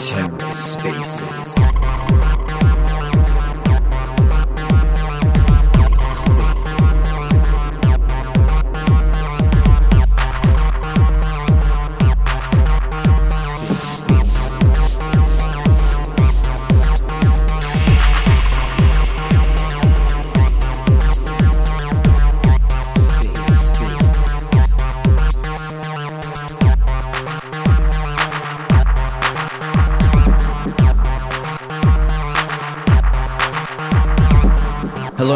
TerraSpaces.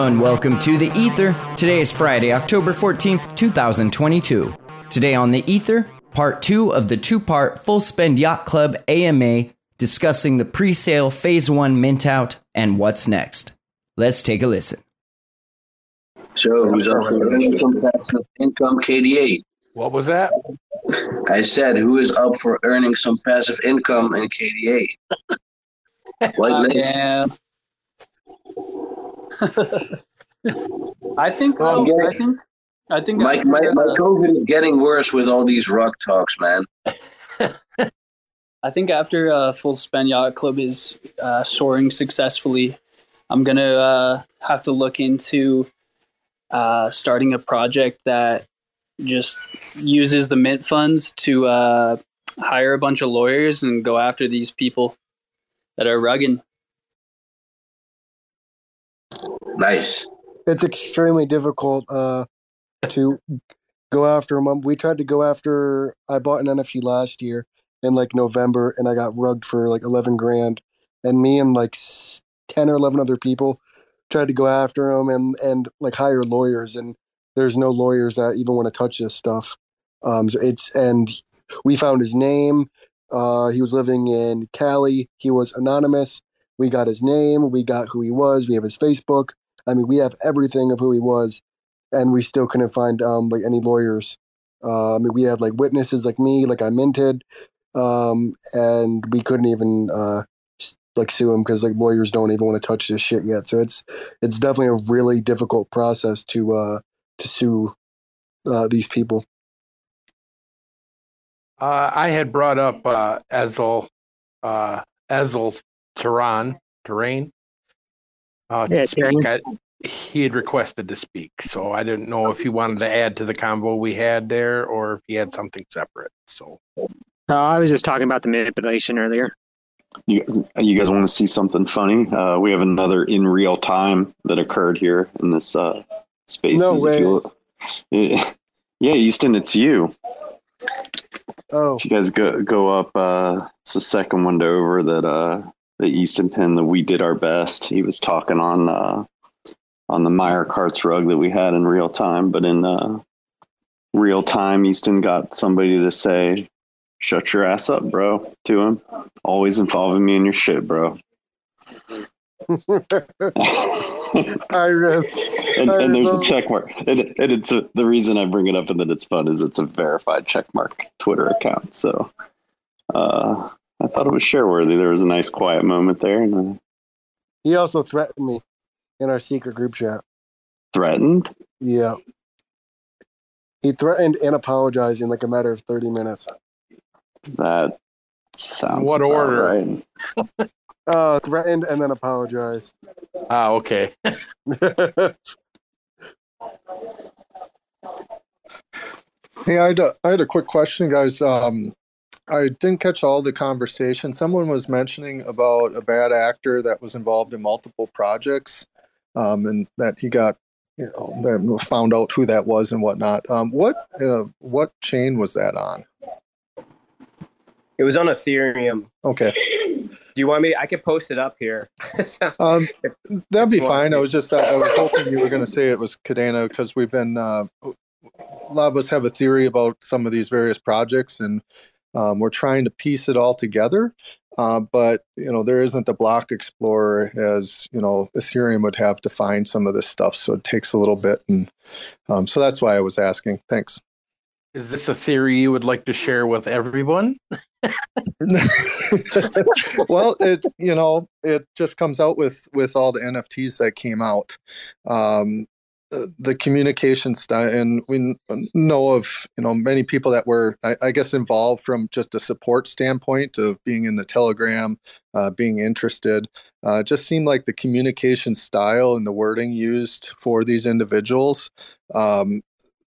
And welcome to The Ether. Today is Friday, October 14th, 2022. Today on The Ether, part two of the two part Full Spend Yacht Club AMA discussing the pre sale Phase 1 mint out and what's next. Let's take a listen. So who's up for earning some passive income, KDA? What was that? I said, who is up for earning some passive income in KDA? White Uh, yeah. I think. Oh, yeah. I think. I think. My, my, my uh, COVID is getting worse with all these rock talks, man. I think after uh, Full Spend Yacht Club is uh, soaring successfully, I'm gonna uh, have to look into uh, starting a project that just uses the mint funds to uh, hire a bunch of lawyers and go after these people that are rugging. Nice. it's extremely difficult uh, to go after them. Um, We tried to go after. I bought an NFT last year in like November, and I got rugged for like eleven grand. And me and like ten or eleven other people tried to go after him and and like hire lawyers. And there's no lawyers that even want to touch this stuff. Um, so it's and we found his name. Uh, he was living in Cali. He was anonymous. We got his name. We got who he was. We have his Facebook. I mean, we have everything of who he was, and we still couldn't find um like any lawyers. Uh, I mean, we had like witnesses like me, like I minted, um, and we couldn't even uh like sue him because like lawyers don't even want to touch this shit yet. So it's it's definitely a really difficult process to uh to sue uh, these people. Uh, I had brought up uh, Ezel, uh, Ezel Tehran, Terrain. Uh, to Yeah, speak. I, he had requested to speak, so I didn't know if he wanted to add to the convo we had there or if he had something separate. So Uh, I was just talking about the manipulation earlier. You guys, you guys want to see something funny? Uh, we have another in real time that occurred here in this uh, space. No way. you yeah, yeah, Easton, it's you. Oh, If you guys go go up, uh, it's the second window over that uh, the Easton pin that we did our best. He was talking on uh, on the Meyer Carts rug that we had in real time, but in uh, real time, Easton got somebody to say, "Shut your ass up, bro." To him, always involving me in your shit, bro. Iris. and, I and there's a check mark. And, and it's a, the reason I bring it up and that it's fun is it's a verified check mark Twitter account. So uh, I thought it was share worthy. There was a nice quiet moment there and uh, He also threatened me in our secret group chat. threatened. Yeah. He threatened and apologized in like a matter of 30 minutes. That sounds What order? Right. Uh, threatened and then apologized. ah, okay. Hey, I had a, I had a quick question, guys. Um, I didn't catch all the conversation. Someone was mentioning about a bad actor that was involved in multiple projects, um, and that he got, you know, found out who that was and whatnot. Um, what uh, what chain was that on? It was on Ethereum. Okay, Do you want me? I could post it up here. um, that'd be fine. I was just I, I was hoping you were going to say it was Kadena because we've been uh, a lot of us have a theory about some of these various projects and um, we're trying to piece it all together. Uh, but you know there isn't the block explorer as you know Ethereum would have to find some of this stuff, so it takes a little bit, and um, so that's why I was asking. Thanks. Is this a theory you would like to share with everyone? well, it you know it just comes out with with all the NFTs that came out. Um, the communication style, and we know of you know many people that were, I, I, guess, involved from just a support standpoint of being in the Telegram, uh, being interested. Uh, just seemed like the communication style and the wording used for these individuals, um,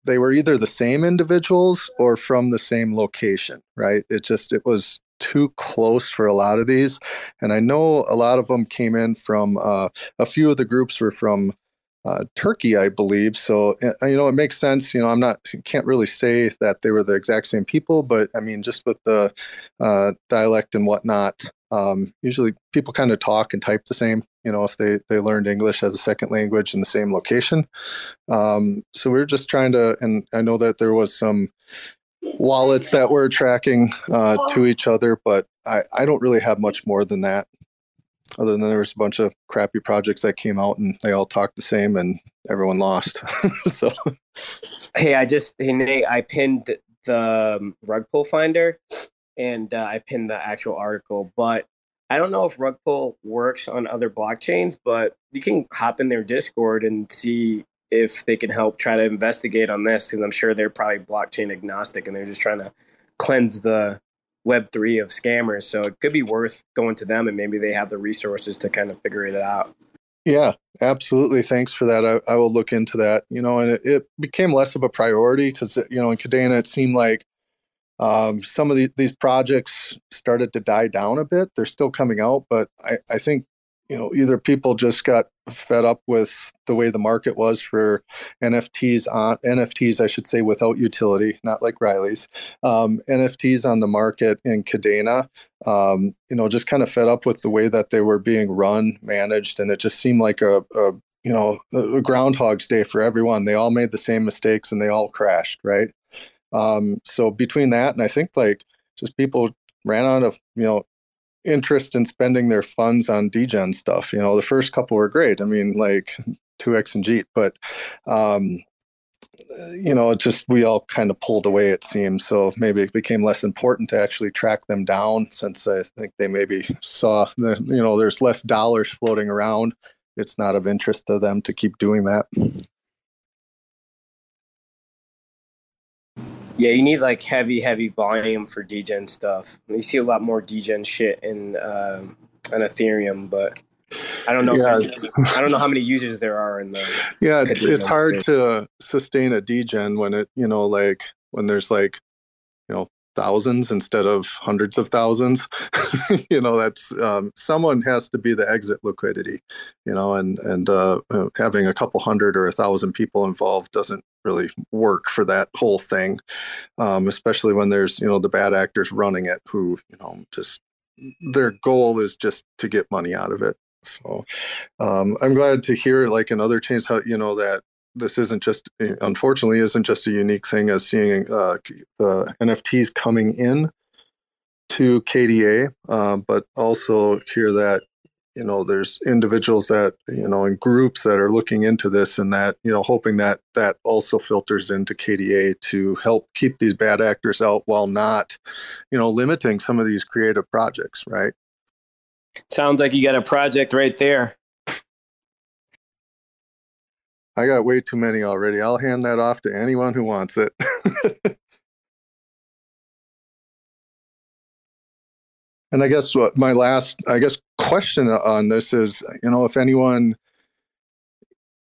they were either the same individuals or from the same location. Right? It just it was too close for a lot of these, and I know a lot of them came in from uh, a few of the groups were from uh, Turkey, I believe. So uh, you know, it makes sense. You know, I'm not can't really say that they were the exact same people, but I mean, just with the uh, dialect and whatnot, um, usually people kind of talk and type the same. You know, if they they learned English as a second language in the same location. Um, so we are just trying to, and I know that there was some wallets that were tracking uh, to each other, but I, I don't really have much more than that other than there was a bunch of crappy projects that came out and they all talked the same and everyone lost. so, hey, I just hey Nate, I pinned the um, rug pull finder and uh, I pinned the actual article, but I don't know if rug pull works on other blockchains, but you can hop in their Discord and see if they can help try to investigate on this because I'm sure they're probably blockchain agnostic and they're just trying to cleanse the web three of scammers so it could be worth going to them and maybe they have the resources to kind of figure it out. Yeah absolutely thanks for that i, I will look into that you know and it, it became less of a priority because you know in kadena it seemed like um, some of the, these projects started to die down a bit they're still coming out but I, I think you know either people just got fed up with the way the market was for nfts on nfts i should say without utility not like riley's um, nfts on the market in kadena um, you know just kind of fed up with the way that they were being run managed and it just seemed like a, a you know a groundhog's day for everyone. They all made the same mistakes and they all crashed right? Um, so between that and i think like just people ran out of you know interest in spending their funds on degen stuff. You know, the first couple were great. I mean, like 2x and Jeet, but um, you know, it just we all kind of pulled away. It seems so. Maybe it became less important to actually track them down, since I think they maybe saw that you know there's less dollars floating around. It's not of interest to them to keep doing that. Yeah, you need like heavy, heavy volume for degen stuff. You see a lot more degen shit in um, on Ethereum, but I don't know. Yeah, I don't know how many users there are in the. Yeah, it's, it's hard space. to sustain a degen when it you know like when there's like you know thousands instead of hundreds of thousands. You know that's um, someone has to be the exit liquidity you know and and uh, uh, having a couple hundred or a thousand people involved doesn't really work for that whole thing um, especially when there's you know the bad actors running it who you know just their goal is just to get money out of it. So um, i'm glad to hear like another change how you know that this isn't just unfortunately isn't just a unique thing as seeing uh, the NFTs coming in to KDA, um, but also hear that you know there's individuals that you know in groups that are looking into this and that you know hoping that that also filters into KDA to help keep these bad actors out while not you know limiting some of these creative projects, right? Sounds like you got a project right there. I got way too many already. I'll hand that off to anyone who wants it. and I guess what my last, I guess, question on this is, you know, if anyone,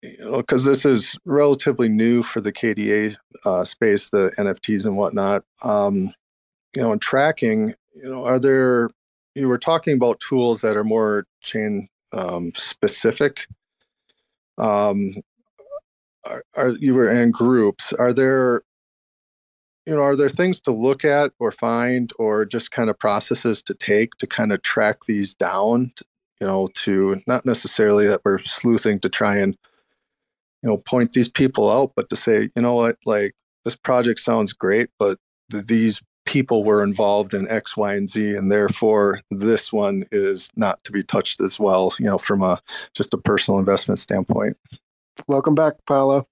you know, because this is relatively new for the KDA uh, space, the NFTs and whatnot. Um, you know, in tracking, you know, are there? You were talking about tools that are more chain um, specific. Um, are, are you were in groups. Are there you know are there things to look at or find or just kind of processes to take to kind of track these down you know to not necessarily that we're sleuthing to try and you know point these people out but to say you know what? Like this project sounds great but these people were involved in x y and z and therefore this one is not to be touched as well you know from a just a personal investment standpoint Welcome back, Paolo.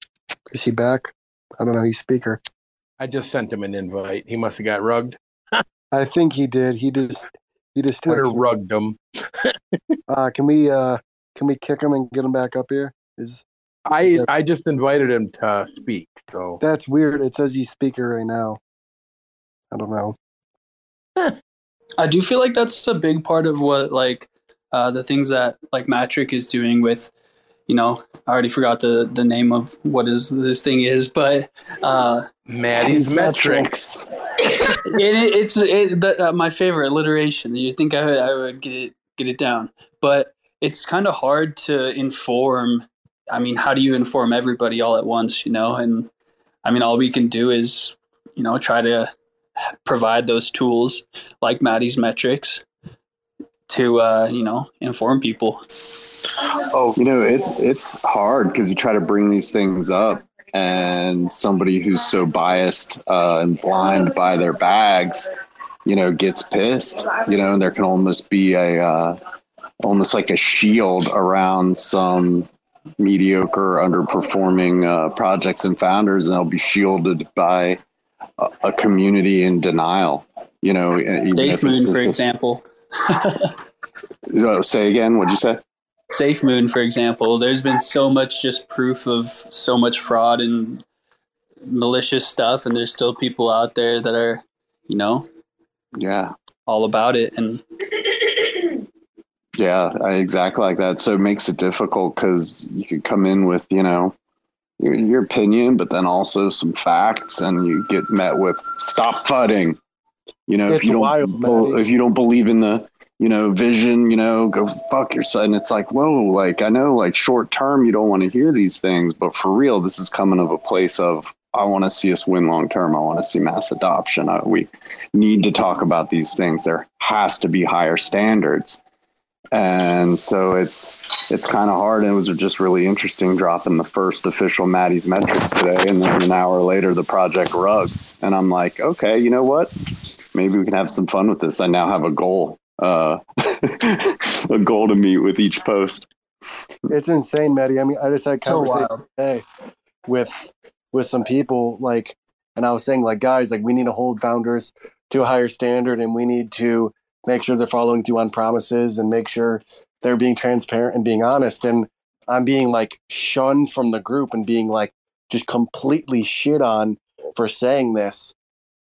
Is he back? I don't know. He's speaker. I just sent him an invite. He must have got rugged. I think he did. He just he just Twitter rugged him. uh, can we uh can we kick him and get him back up here? Is I I just invited him to speak. So That's weird. It says he's speaker right now. I don't know. I do feel like that's a big part of what like uh, the things that like Mattrick is doing with, you know, I already forgot the the name of what is this thing is, but uh, Maddie's metrics. it, it, it's it, the, uh, my favorite alliteration. You think I would, I would get it get it down, but it's kind of hard to inform. I mean, how do you inform everybody all at once? You know, and I mean, all we can do is, you know, try to provide those tools like Maddie's metrics to uh, you know inform people. Oh, you know, it's it's hard because you try to bring these things up, and somebody who's so biased uh, and blind by their bags, you know, gets pissed. You know, and there can almost be a uh, almost like a shield around some mediocre, underperforming uh, projects and founders, and they'll be shielded by a, a community in denial. You know, even Safe if it's Moon, for example. Say again. What'd you say? Safe Moon, for example, there's been so much just proof of so much fraud and malicious stuff, and there's still people out there that are, you know, Yeah. all about it. And Yeah, I- exactly like that. So it makes it difficult because you could come in with, you know, your, your opinion, but then also some facts, and you get met with "stop fudding." You know, if you don't wild, if you don't believe in the, you know, vision, you know, go fuck yourself. And it's like, whoa, like I know, like short term, you don't want to hear these things, but for real, this is coming of a place of I want to see us win long term. I want to see mass adoption. I, we need to talk about these things. There has to be higher standards and so it's it's kind of hard. And it was just really interesting dropping the first official Maddie's metrics today, and then an hour later the project rugs, and I'm like, okay, you know what? Maybe we can have some fun with this. I now have a goal, uh, a goal to meet with each post. It's insane, Maddie. I mean, I just had So conversation wild. today with with some people, like, and I was saying, like, guys, like, we need to hold founders to a higher standard, and we need to make sure they're following through on promises, and make sure they're being transparent and being honest. And I'm being like shunned from the group and being like just completely shit on for saying this,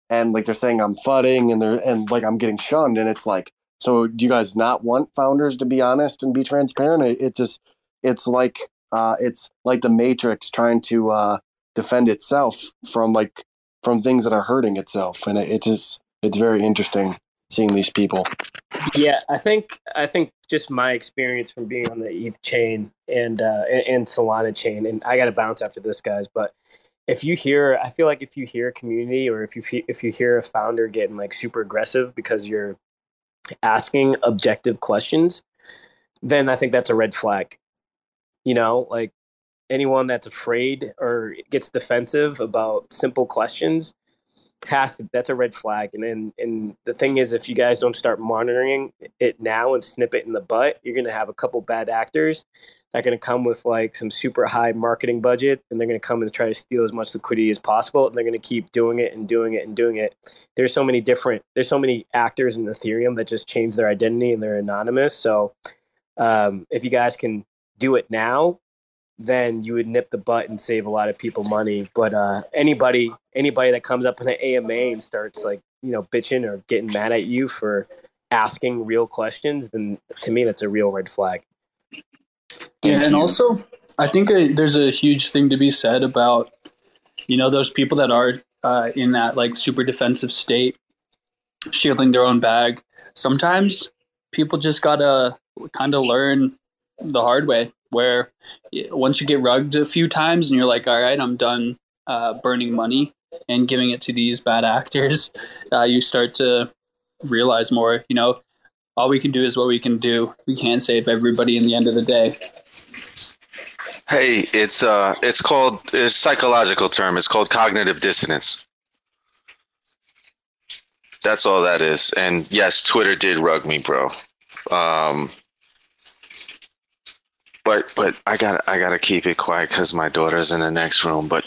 and like they're saying I'm fudding, and they're and like I'm getting shunned, and it's like, so do you guys not want founders to be honest and be transparent? It, it just it's like uh, it's like the matrix trying to uh, defend itself from like from things that are hurting itself and it, it just it's very interesting seeing these people Yeah, I think I think just my experience from being on the ETH chain and uh, and, and Solana chain, and I got to bounce after this, guys. But if you hear, I feel like if you hear a community or if you if you hear a founder getting like super aggressive because you're asking objective questions, then I think that's a red flag. You know, like anyone that's afraid or gets defensive about simple questions has to, that's a red flag. And then and the thing is, if you guys don't start monitoring it now and snip it in the butt, you're gonna have a couple bad actors that are gonna come with like some super high marketing budget, and they're gonna come and try to steal as much liquidity as possible, and they're gonna keep doing it and doing it and doing it. There's so many different, there's so many actors in Ethereum that just change their identity and they're anonymous. So um, if you guys can do it now, then you would nip the butt and save a lot of people money. But uh, anybody anybody that comes up in an AMA and starts like you know bitching or getting mad at you for asking real questions, then to me that's a real red flag. Yeah, and also, I think uh there's a huge thing to be said about, you know, those people that are uh, in that like super defensive state, shielding their own bag. Sometimes people just gotta kind of learn the hard way. Where once you get rugged a few times and you're like, all right, I'm done uh, burning money and giving it to these bad actors, uh, you start to realize more. You know, all we can do is what we can do. We can't save everybody in the end of the day. Hey, it's uh, it's called it's psychological term. It's called cognitive dissonance. That's all that is. And yes, Twitter did rug me, bro. Um, but but I got I gotta keep it quiet because my daughter's in the next room. But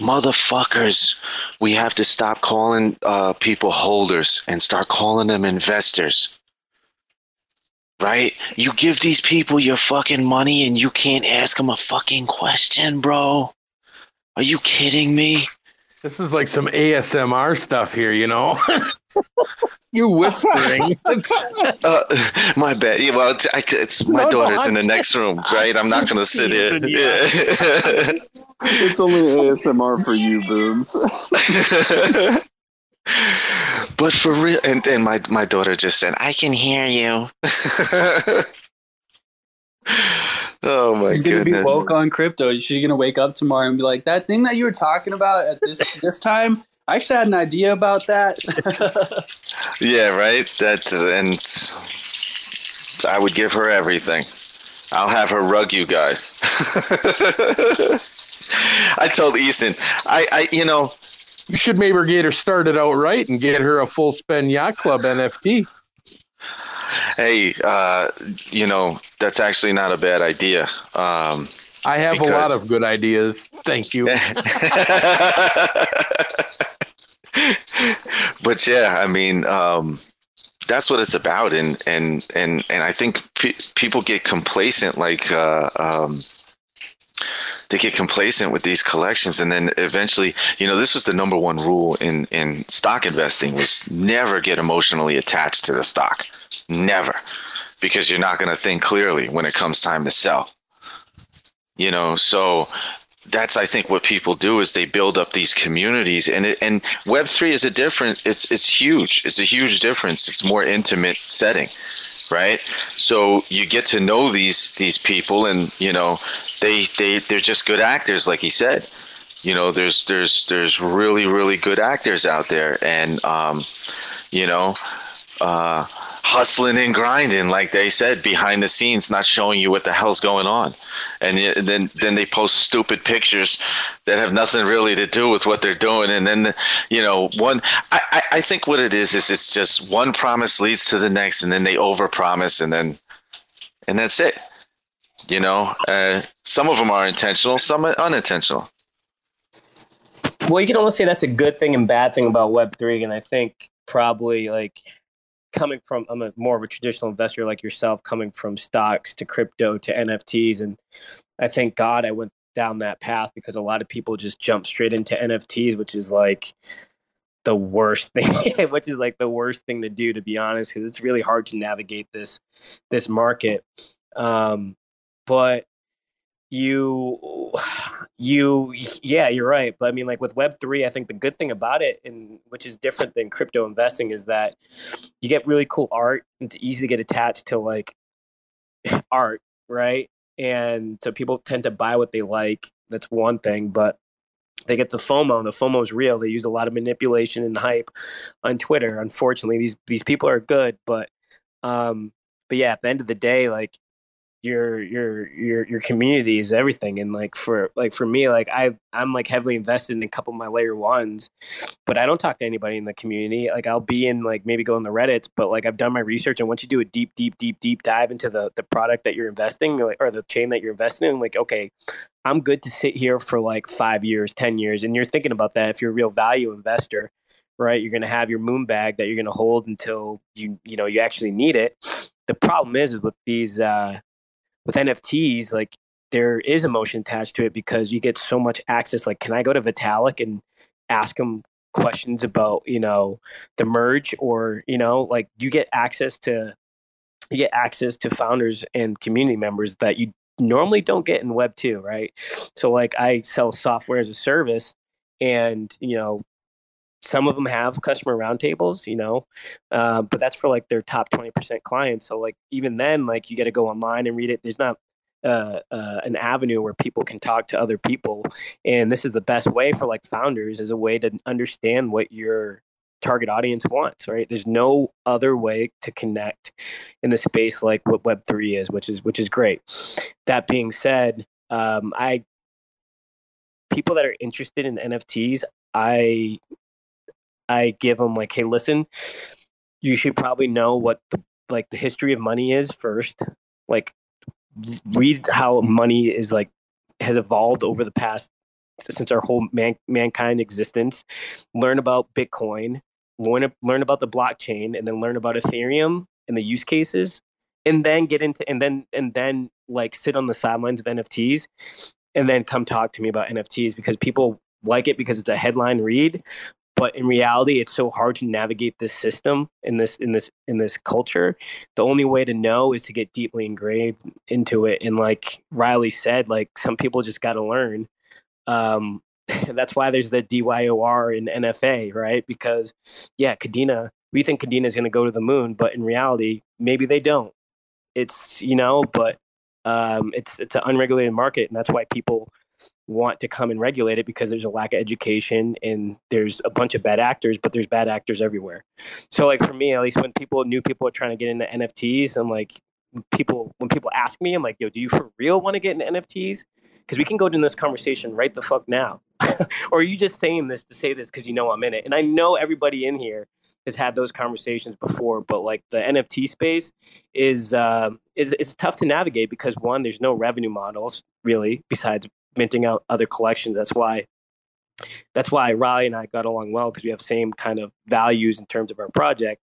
motherfuckers, we have to stop calling uh, people holders and start calling them investors. right? You give these people your fucking money and you can't ask them a fucking question, bro. Are you kidding me? This is like some ASMR stuff here, you know. you whispering. uh, my bad. Yeah, well, it's, I, it's my No, no, daughter's in the next room, right? I'm not gonna sit here. Yeah. It's only ASMR for you, Booms. but for real, and and my my daughter just said, "I can hear you." Oh my god. She's gonna goodness! be woke on crypto. She's gonna wake up tomorrow and be like, "That thing that you were talking about at this this time, I actually had an idea about that." Yeah, right. That and I would give her everything. I'll have her rug you guys. I told Easton, I, I, you know, You should maybe get her started out right and get her a full spend yacht club NFT. Hey, uh, you know, that's actually not a bad idea. Um, I have a lot of good ideas. Thank you. but yeah, I mean, um, that's what it's about, and and and and I think pe- people get complacent, like uh, um, they get complacent with these collections, and then eventually, you know, this was the number one rule in in stock investing was never get emotionally attached to the stock, never, because you're not going to think clearly when it comes time to sell. You know, so that's I think what people do is they build up these communities and it, and web 3 is a different it's it's huge. It's a huge difference. It's more intimate setting right? So you get to know these these people and you know they they they're just good actors like he said. You know there's there's there's really really good actors out there and um you know uh hustling and grinding like they said behind the scenes not showing you what the hell's going on. And then then they post stupid pictures that have nothing really to do with what they're doing. And then you know one I, I think what it is is it's just one promise leads to the next and then they overpromise and then and that's it. You know uh, some of them are intentional some are unintentional. Well, you can almost say that's a good thing and bad thing about Web three, and I think probably like coming from I'm a more of a traditional investor like yourself, coming from stocks to crypto to NFTs, and I thank God I went down that path because a lot of people just jump straight into NFTs, which is like the worst thing, which is like the worst thing to do to be honest, because it's really hard to navigate this this market. Um, but you you yeah you're right but i mean like with web 3 i think the good thing about it and which is different than crypto investing is that you get really cool art and it's easy to get attached to like art right and so people tend to buy what they like that's one thing but they get the FOMO, and the FOMO is real. They use a lot of manipulation and hype on Twitter. Unfortunately, these these people are good, but um, but yeah, at the end of the day, like your your your your community is everything. And like for like for me like i i'm like heavily invested in a couple of my layer ones but i don't talk to anybody in the community. Like i'll be in like maybe go on the reddits but like i've done my research and once you do a deep deep deep deep dive into the the product that you're investing like or the chain that you're investing in like okay i'm good to sit here for like five years ten years and you're thinking about that. If you're a real value investor right you're going to have your moon bag that you're going to hold until you you know you actually need it. The problem is, is with these uh with NFTs, like there is emotion attached to it because you get so much access. Like, can I go to Vitalik and ask him questions about, you know, the merge or, you know, like you get access to you get access to founders and community members that you normally don't get in web 2 right so like i sell software as a service and you know some of them have customer roundtables you know uh, but that's for like their top 20% clients. So like even then like you got to go online and read it. There's not uh, uh, an avenue where people can talk to other people. And this is the best way for like founders as a way to understand what your target audience wants right? There's no other way to connect in the space like what web3 is which is which is great. That being said um, i people that are interested in nfts i I give them like, hey, listen, you should probably know what the like the history of money is first. Like, read how money is like has evolved over the past since our whole man, mankind existence. Learn about Bitcoin. Learn learn about the blockchain, and then learn about Ethereum and the use cases. and then get into and then and then like sit on the sidelines of NFTs and then come talk to me about NFTs because people like it because it's a headline read, but in reality it's so hard to navigate this system in this in this in this culture. The only way to know is to get deeply engraved into it and like Riley said like some people just got to learn um that's why there's the DYOR in NFA, right? Because yeah, Kadena, we think Kadena is going to go to the moon, but in reality, maybe they don't. It's you know, but um, it's it's an unregulated market, and that's why people want to come and regulate it because there's a lack of education and there's a bunch of bad actors, but there's bad actors everywhere. So like for me, at least when people new people are trying to get into NFTs, I'm like people when people ask me, I'm like, yo, do you for real want to get into NFTs? Because we can go into this conversation right the fuck now. or are you just saying this to say this because you know I'm in it? And I know everybody in here has had those conversations before, but like the NFT space is uh, is it's tough to navigate because one, there's no revenue models really besides minting out other collections. That's why that's why Riley and I got along well because we have same kind of values in terms of our project.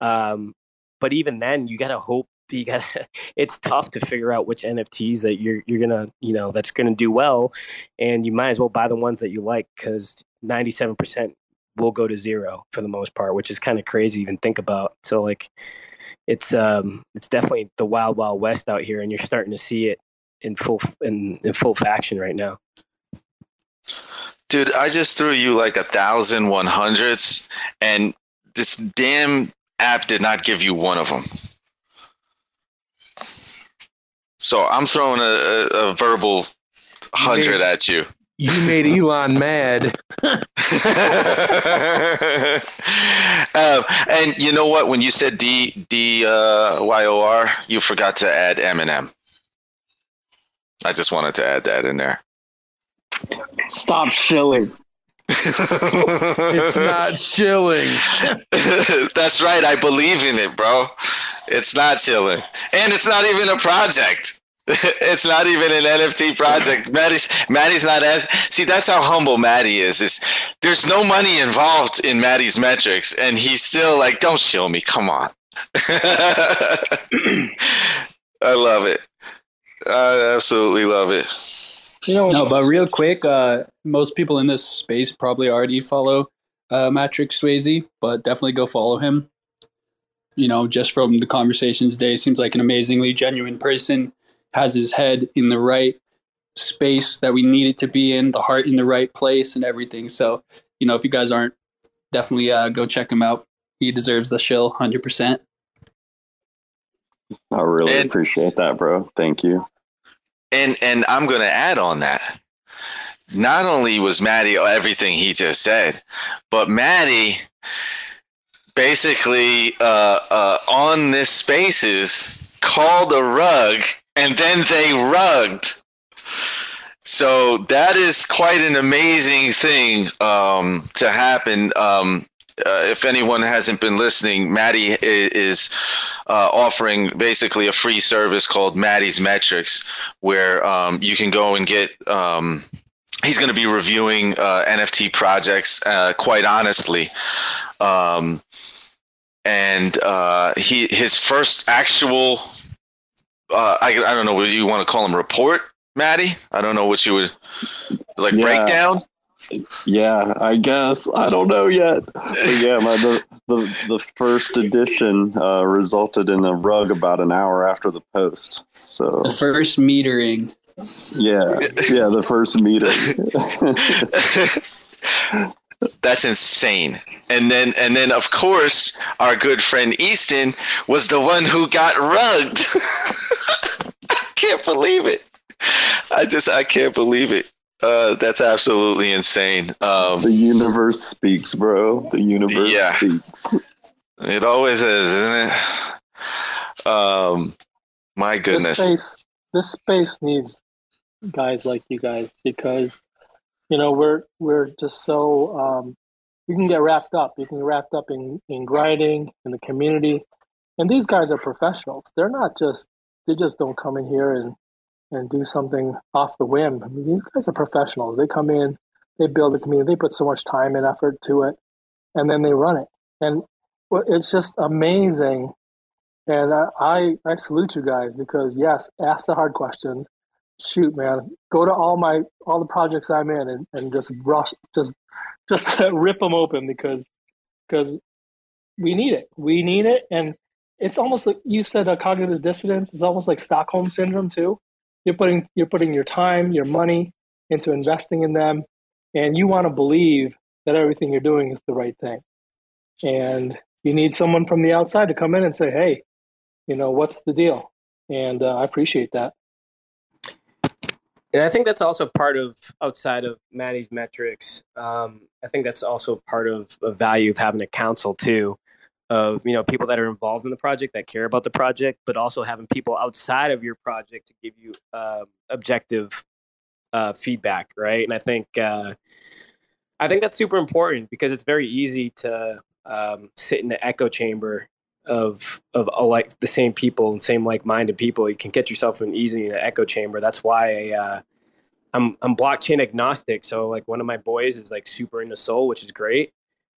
Um, but even then, you gotta hope you gotta. It's tough to figure out which NFTs that you're you're gonna you know that's gonna do well, and you might as well buy the ones that you like because ninety seven percent will go to zero for the most part, which is kind of crazy even think about. So like it's um it's definitely the wild wild west out here and you're starting to see it in full in, in full faction right now. Dude, I just threw you like a thousand one hundreds and this damn app did not give you one of them. So I'm throwing a, a, a verbal hundred at you you made Elon mad. um, and you know what? When you said D D uh, Y O R, you forgot to add Eminem. I just wanted to add that in there. Stop shilling. it's not chilling. That's right. I believe in it, bro. It's not chilling, and it's not even a project. it's not even an NFT project. Maddie's Maddie's not as see. That's how humble Maddie is. Is there's no money involved in Maddie's metrics, and he's still like, "Don't show me. Come on." I love it. I absolutely love it. You know, no, but real quick, uh, most people in this space probably already follow uh, Mattrick Swayze, but definitely go follow him. You know, just from the conversations today, seems like an amazingly genuine person has his head in the right space that we need it to be in, the heart in the right place, and everything. So, you know, if you guys aren't, definitely uh, go check him out. He deserves the shill, hundred percent. I really and, appreciate that, bro. Thank you. And and I'm going to add on that. Not only was Maddie everything he just said, but Maddie basically uh, uh, on this spaces called a rug and then they rugged. So that is quite an amazing thing um, to happen. Um, uh, if anyone hasn't been listening, Maddie is uh, offering basically a free service called Maddie's Metrics, where um, you can go and get. Um, he's going to be reviewing uh, NFT projects uh, quite honestly. Um, and uh, he his first actual uh, I, I don't know what you want to call them report, Maddie. I don't know what you would like yeah. breakdown. Yeah, I guess I don't know yet. But yeah, my the the, the first edition uh, resulted in a rug about an hour after the post. So the first metering. Yeah, yeah, the first metering. That's insane. And then and then of course our good friend Easton was the one who got rugged. I can't believe it. I just I can't believe it. Uh, that's absolutely insane. Um, the universe speaks, bro. The universe yeah. speaks. It always is, isn't it? Um, my goodness. This space, this space needs guys like you guys because you know we're we're just so um, you can get wrapped up you can get wrapped up in in grinding in the community and these guys are professionals they're not just they just don't come in here and and do something off the whim I mean, these guys are professionals they come in they build the community they put so much time and effort to it and then they run it and it's just amazing And I, I, I salute you guys because yes, ask the hard questions. Shoot, man, go to all my all the projects I'm in and, and just rush, just just rip them open because because we need it. We need it, and it's almost like you said, a cognitive dissonance. is almost like Stockholm syndrome too. You're putting you're putting your time, your money into investing in them, and you want to believe that everything you're doing is the right thing. And you need someone from the outside to come in and say, "Hey, you know, what's the deal?" And uh, I appreciate that. And I think that's also part of outside of Maddie's metrics. Um, I think that's also part of a value of having a council too, of you know people that are involved in the project that care about the project, but also having people outside of your project to give you uh, objective uh, feedback, right? And I think uh, I think that's super important because it's very easy to um, sit in the echo chamber of of like the same people and same like minded people. You can get yourself in easy in an echo chamber. That's why I, uh, I'm I'm blockchain agnostic. So like one of my boys is like super into soul which is great.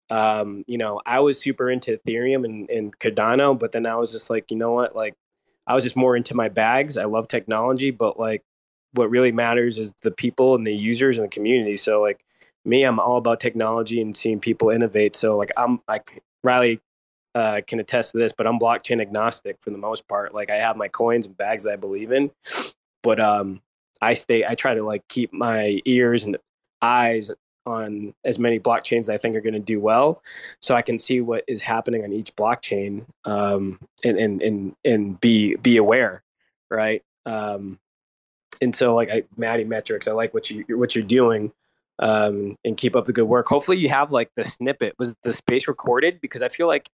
Um, you know, I was super into Ethereum and, and Cardano, but then I was just like, you know what, like I was just more into my bags. I love technology, but like what really matters is the people and the users and the community. So like me, I'm all about technology and seeing people innovate. So like I'm like Riley uh, can attest to this, but I'm blockchain agnostic for the most part. Like I have my coins and bags that I believe in, but um, I stay. I try to like keep my ears and eyes on as many blockchains that I think are going to do well, so I can see what is happening on each blockchain um, and and and and be be aware, right? Um, and so like I, Maddie metrics, I like what you what you're doing um, and keep up the good work. Hopefully, you have like the snippet. Was the space recorded? Because I feel like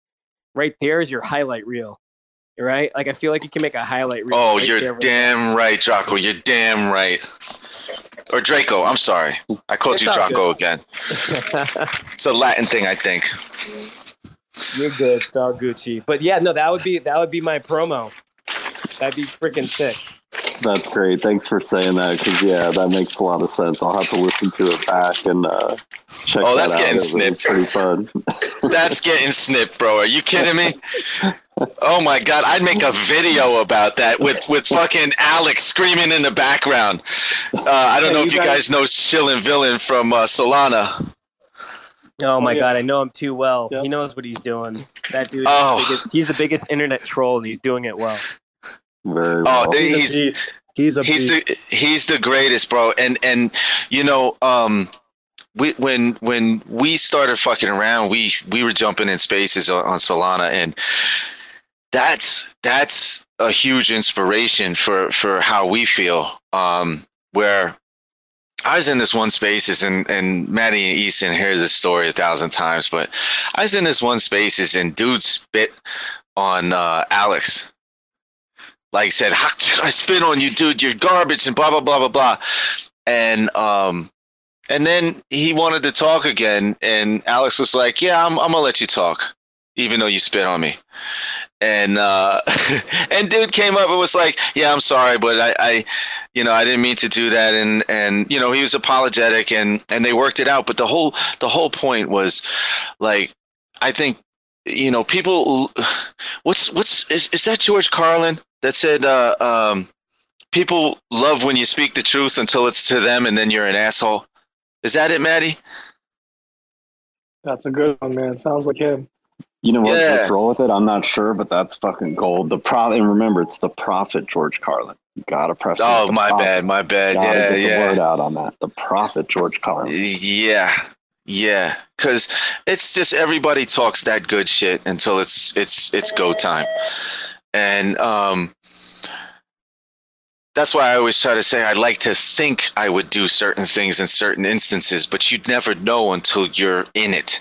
right there is your highlight reel. Right? Like I feel like you can make a highlight reel. Oh, right you're damn right, Draco. You're damn right. Or Draco. I'm sorry. I called It's you Draco good. again. It's a Latin thing, I think. You're good. It's all Gucci. But yeah, no, that would be that would be my promo. That'd be freaking sick. That's great. Thanks for saying that because yeah, that makes a lot of sense. I'll have to listen to it back and uh, check. Oh, that that's out. getting It was snipped. Pretty fun. That's getting snipped, bro. Are you kidding me? Oh my god, I'd make a video about that with with fucking Alex screaming in the background. Uh, I don't Yeah, know you if you guys- guys know Chillin' Villain from uh, Solana. Oh my yeah. god, I know him too well. Yep. He knows what he's doing. That dude, Oh. the biggest, he's the biggest internet troll, and he's doing it well. Very Oh, well. they- He's a he's beast. He's a he's beast. the he's the greatest, bro. And and you know, um, we when when we started fucking around, we we were jumping in spaces on, on Solana, and that's that's a huge inspiration for for how we feel. Um, where I was in this one spaces, and and Maddie and Easton hear this story a thousand times, but I was in this one spaces, and dude spit on uh, Alex like said, I spit on you, dude. You're garbage, and blah blah blah blah blah. And um, and then he wanted to talk again, and Alex was like, "Yeah, I'm I'm gonna let you talk, even though you spit on me." And uh, and dude came up and was like, "Yeah, I'm sorry, but I, I, you know, I didn't mean to do that." And and you know, he was apologetic, and and they worked it out. But the whole the whole point was, like, I think, you know, people. What's what's is is that George Carlin? That said uh, um, people love when you speak the truth until it's to them and then you're an asshole is that it maddie That's a good one, man. Sounds like him. You know what? Yeah. Let's roll with it. I'm not sure, but that's fucking gold. The pro and remember, it's the prophet George Carlin. You gotta press. oh The my prophet. bad my bad Gotta yeah get the word out on that. The prophet George Carlin. yeah yeah because it's just everybody talks that good shit until it's it's it's go time and um that's why I always try to say I'd like to think I would do certain things in certain instances, but you'd never know until you're in it.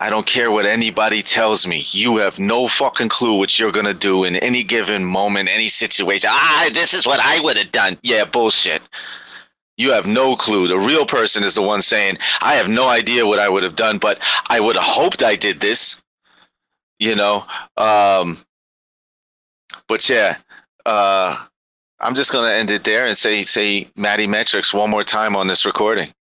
I don't care what anybody tells me. You have no fucking clue what you're gonna do in any given moment, any situation. Ah, this is what I would have done. Yeah, bullshit. You have no clue. The real person is the one saying, I have no idea what I would have done, but I would have hoped I did this. You know? Um but yeah, uh I'm just gonna end it there and say say Matty Metrics one more time on this recording.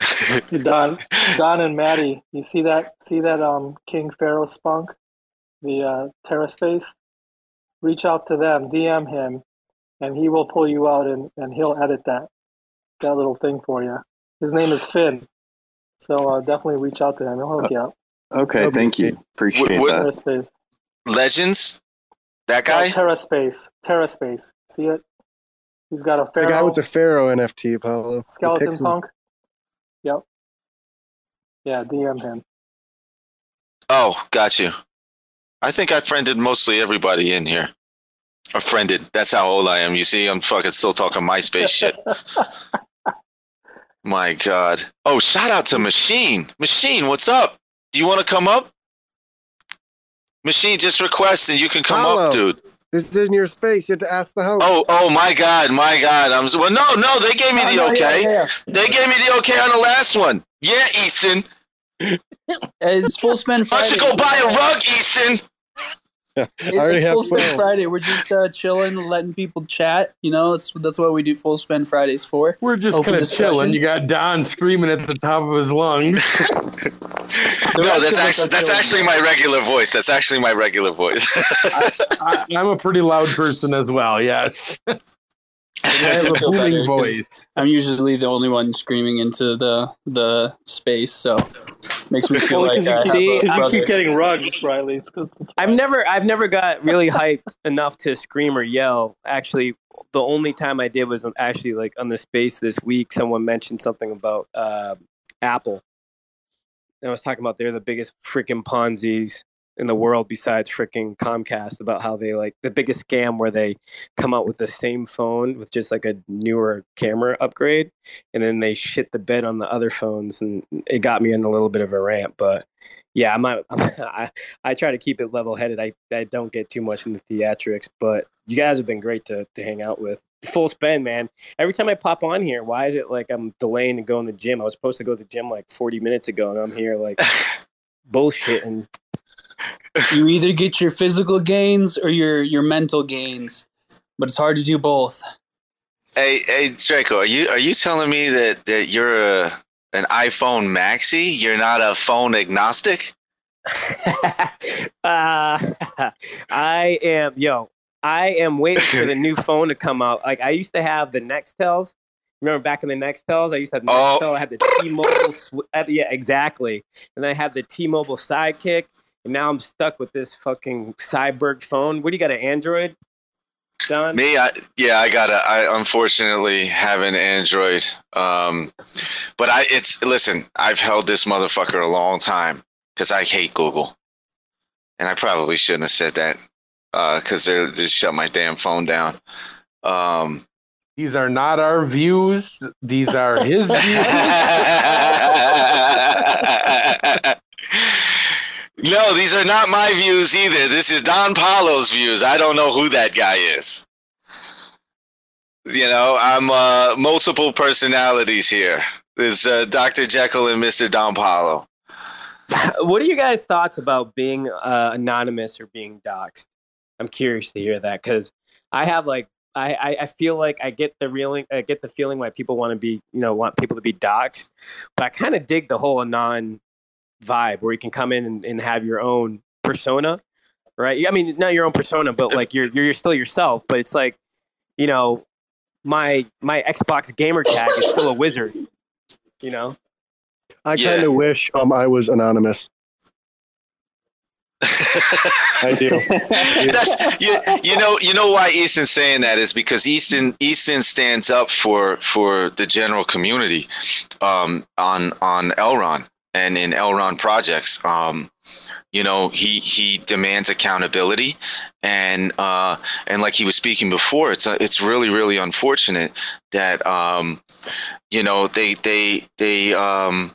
Don, Don and Maddie, you see that? See that? Um, King Pharaoh spunk, the uh, Terra space. reach out to them, DM him, and he will pull you out and, and he'll edit that that little thing for you. His name is Finn, so uh, definitely reach out to him. He'll hook you up. Okay, thank you. Appreciate What- that. TerraSpace. Legends. That guy? Uh, guy. TerraSpace. TerraSpace. See it? He's got a The guy with the Pharaoh NFT, Apollo. The skeleton pixel- punk. Yep. Yeah, DM him. Oh, got you. I think I friended mostly everybody in here. I friended. That's how old I am. You see, I'm fucking still talking MySpace shit. My God. Oh, shout out to Machine. Machine, what's up? Do you want to come up? Machine, just request and you can come Hello. up, dude. This is in your space. You have to ask the host. Oh, oh my God, my God. I'm well. No, no, they gave me Oh, the no, okay. yeah, They gave me the okay on the last one. Yeah, Easton. It's full spend Why Friday. don't you go buy a rug, Easton? I already it's have full spend 12. Friday. We're just uh, chilling, letting people chat. You know, that's that's what we do full spend Fridays for. We're just kind of chilling. You got Don screaming at the top of his lungs. No, that's actually that's chilling. actually my regular voice. That's actually my regular voice. I, I'm a pretty loud person as well. Yes, I have a booming better 'cause voice. I'm usually the only one screaming into the the space, so makes me feel Only like I because have you, keep- you keep getting rugs, Riley. I've never I've never got really hyped enough to scream or yell. Actually, the only time I did was actually like on the space this week. Someone mentioned something about uh, Apple. And I was talking about they're the biggest freaking Ponzi's in the world besides freaking Comcast about how they like the biggest scam where they come out with the same phone with just like a newer camera upgrade and then they shit the bed on the other phones and it got me in a little bit of a rant but yeah i'm not I, I try to keep it level headed I, I don't get too much into theatrics but you guys have been great to, to hang out with. Full spend man. Every time i pop on here why is it like i'm delaying to go in the gym? I was supposed to go to the gym like 40 minutes ago and i'm here like bullshit and You either get your physical gains or your your mental gains, but it's hard to do both. hey, hey, Draco, are you are you telling me that that you're a an iPhone maxi? You're not a phone agnostic? uh, I am yo. I am waiting for the new phone to come out. Like I used to have the Nextels. Remember back in the Nextels, I used to have Oh. Nextel. I had the T-Mobile. Sw- uh, yeah, exactly. And then I had the T-Mobile Sidekick. And now I'm stuck with this fucking Cyberg phone. What do you got? An Android? Done. Me, I yeah, I got to I unfortunately have an Android. Um, but I it's listen, I've held this motherfucker a long time because I hate Google, and I probably shouldn't have said that because they just shut my damn phone down. Um, These are not our views. These are his views. no, these are not my views either. This is Don Paulo's views. I don't know who that guy is. You know, I'm uh, multiple personalities here. There's uh, Dr. Jekyll and Mr. Don Paulo. What are you guys' thoughts about being uh, anonymous or being doxxed? I'm curious to hear that because I have like I, I, feel like I get the feeling I get the feeling why people want to be you know want people to be doxxed, but I kind of dig the whole anon vibe where you can come in and, and have your own persona, right? I mean, not your own persona, but like you're you're still yourself. But it's like you know my my Xbox gamer tag is still a wizard, you know. I kind of wish um I was anonymous. I do. That's you, you know you know why Easton's saying that is because Easton Easton stands up for for the general community um, on on Elrond and in Elrond projects. Um, you know he he demands accountability and uh, and like he was speaking before, it's uh, it's really really unfortunate that um, you know they they they um,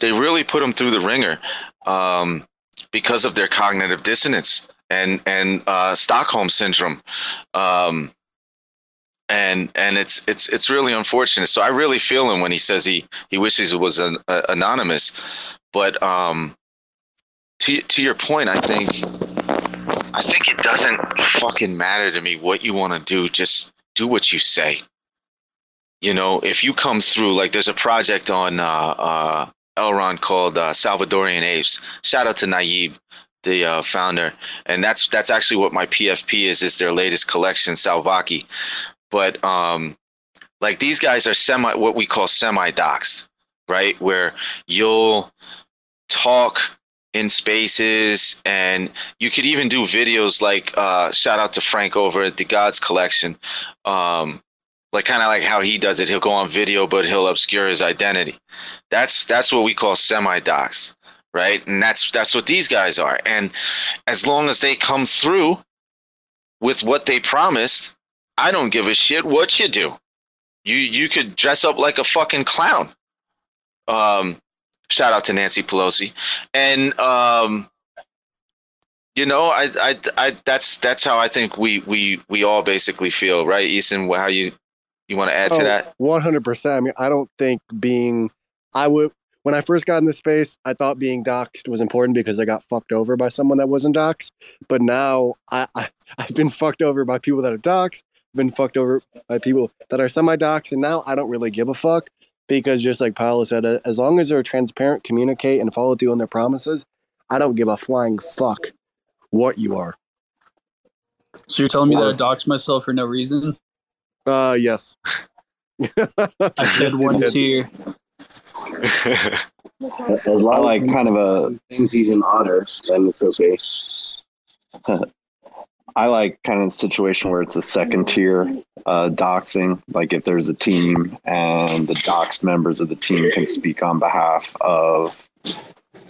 they really put him through the ringer. Um, because of their cognitive dissonance and and uh, Stockholm syndrome, um, and and it's it's it's really unfortunate. So I really feel him when he says he he wishes it was an, uh, anonymous. But um, to to your point, I think I think it doesn't fucking matter to me what you want to do. Just do what you say. You know, if you come through, like there's a project on uh, uh, Elrond called uh, Salvadorian Apes. Shout out to Naib. the uh, founder, and that's that's actually what my PFP is. Is their latest collection, Salvaki. But um, like these guys are semi what we call semi doxed, right? Where you'll talk in spaces and you could even do videos like uh, shout out to frank over at the gods collection. Um, like kind of like how he does it. He'll go on video but he'll obscure his identity. That's that's what we call semi docs right? And that's that's what these guys are. And as long as they come through with what they promised i don't give a shit what you do. You you could dress up like a fucking clown. Um shout out to nancy pelosi. And um you know I, I i that's that's how i think we we we all basically feel right easton how you you want to add to that? Oh, One hundred percent. I mean, I don't think being I would when I first got in this space, I thought being doxxed was important because I got fucked over by someone that wasn't doxxed. But now I, I I've been fucked over by people that are doxxed, been fucked over by people that are semi doxxed, and now I don't really give a fuck because just like Paolo said, as long as they're transparent, communicate, and follow through on their promises, I don't give a flying fuck what you are. So you're telling me that I doxed myself for no reason? Uh, yes. I shed one tear. As long like kind of a things he's an otter, then it's okay. I like kind of the situation where it's a second tier uh, doxing. Like if there's a team and the doxed members of the team can speak on behalf of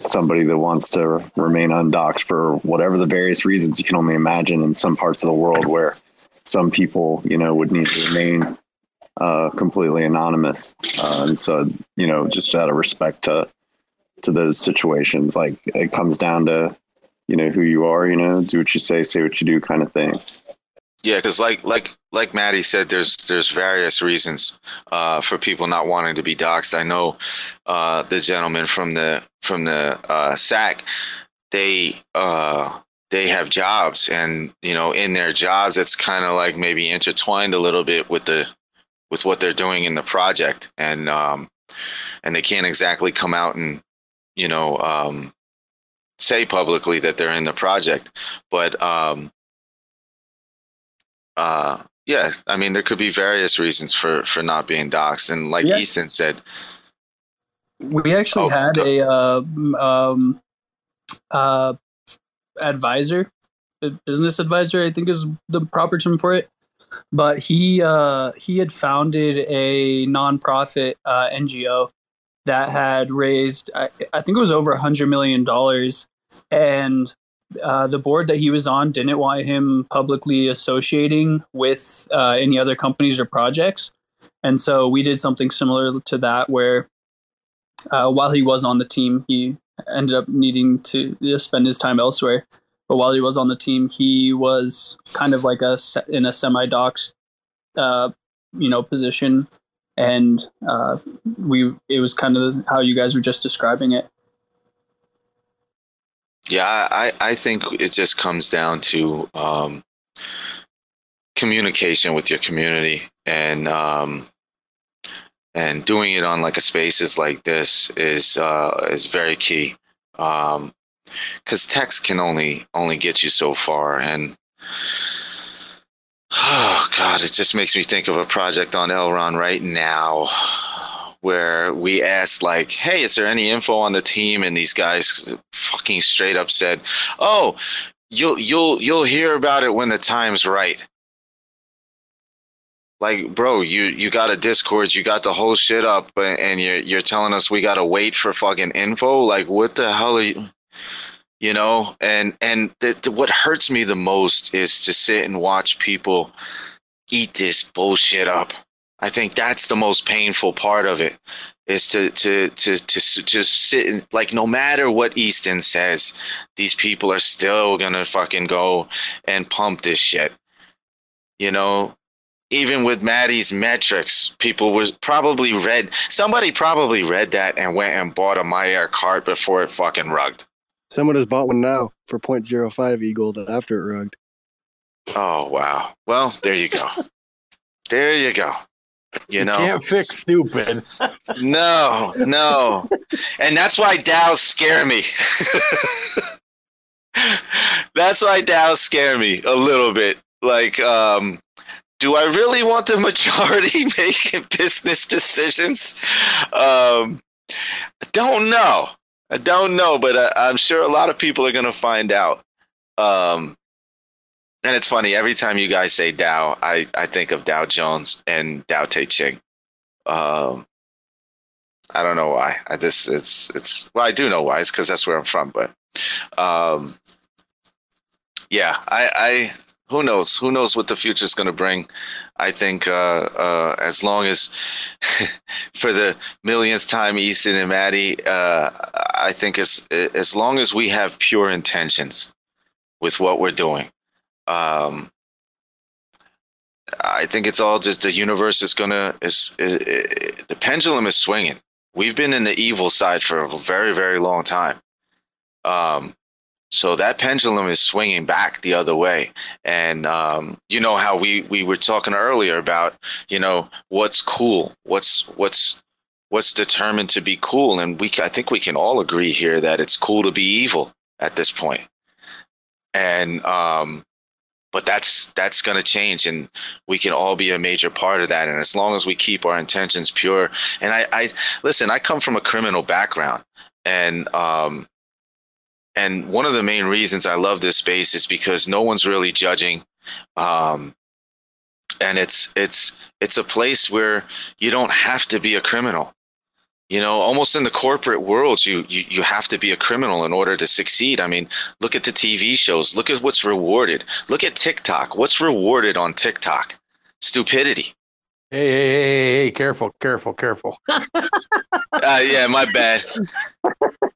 somebody that wants to remain undoxed for whatever the various reasons you can only imagine in some parts of the world where some people, you know, would need to remain uh, completely anonymous. Uh, and so, you know, just out of respect to to those situations, like it comes down to you know who you are you know do what you say say what you do kind of thing Yeah, because like like like Maddie said, there's there's various reasons uh, for people not wanting to be doxxed. I know uh, the gentleman from the from the uh, SAC, they uh, they have jobs, and you know in their jobs, it's kind of like maybe intertwined a little bit with the with what they're doing in the project, and um, and they can't exactly come out and you know um, say publicly that they're in the project, but um, uh yeah i mean there could be various reasons for for not being doxxed and like easton said We actually Oh, had go- a uh, um, uh, advisor, a business advisor, I think is the proper term for it. But he uh, he had founded a nonprofit uh, NGO that had raised, I, I think it was over a hundred million dollars, and uh, the board that he was on didn't want him publicly associating with uh, any other companies or projects, and so we did something similar to that where uh, while he was on the team, he ended up needing to just spend his time elsewhere. But while he was on the team, he was kind of like se- in a semi docs, uh, you know, position, and uh, we it was kind of how you guys were just describing it. yeah i i think it just comes down to um communication with your community and um and doing it on like a spaces like this is uh is very key um because text can only only get you so far and oh god it just makes me think of a project on elrond right now where we asked like hey is there any info on the team? And these guys fucking straight up said oh you'll you'll you'll hear about it when the time's right. Like bro you you got a discord you got the whole shit up and you're you're telling us we gotta wait for fucking info? Like what the hell are you you know? And and what hurts me the most is to sit and watch people eat this bullshit up. I think that's the most painful part of it is to to to to just sit and like no matter what easton says these people are still gonna fucking go and pump this shit. You know even with Maddie's metrics, people was probably read somebody probably read that and went and bought a Air cart before it fucking rugged. Someone has bought one now for 0.05 Eagle after it rugged. Oh wow. Well, there you go. there you go. You know, Can't fix stupid. no, no, and that's why DAOs scare me. That's why DAOs scare me a little bit. Like, um, do I really want the majority making business decisions? Um, don't know. I don't know, but I, I'm sure a lot of people are going to find out. Um, and it's funny every time you guys say Dow, I, I think of Dow Jones and Tao Te Ching. Um, I don't know why. I just it's it's well I do know why. It's because that's where I'm from. But um, yeah, I I who knows who knows what the future is going to bring. I think uh, uh, as long as for the millionth time, Easton and Maddie, uh, I think as as long as we have pure intentions with what we're doing, um, I think it's all just the universe is gonna is, is, is the pendulum is swinging. We've been in the evil side for a very very long time. Um, so that pendulum is swinging back the other way. And um, you know how we we were talking earlier about you know what's cool what's what's what's determined to be cool. And we i think we can all agree here that it's cool to be evil at this point. And um but that's that's going to change and we can all be a major part of that. And as long as we keep our intentions pure and i i listen i come from a criminal background. And um and one of the main reasons I love this space is because no one's really judging, um, and it's it's it's a place where you don't have to be a criminal. You know, almost in the corporate world, you, you you have to be a criminal in order to succeed. I mean, look at the TV shows. Look at what's rewarded. Look at TikTok. What's rewarded on TikTok? Stupidity. Hey, hey, hey, hey, hey, careful, careful, careful. uh, yeah, my bad.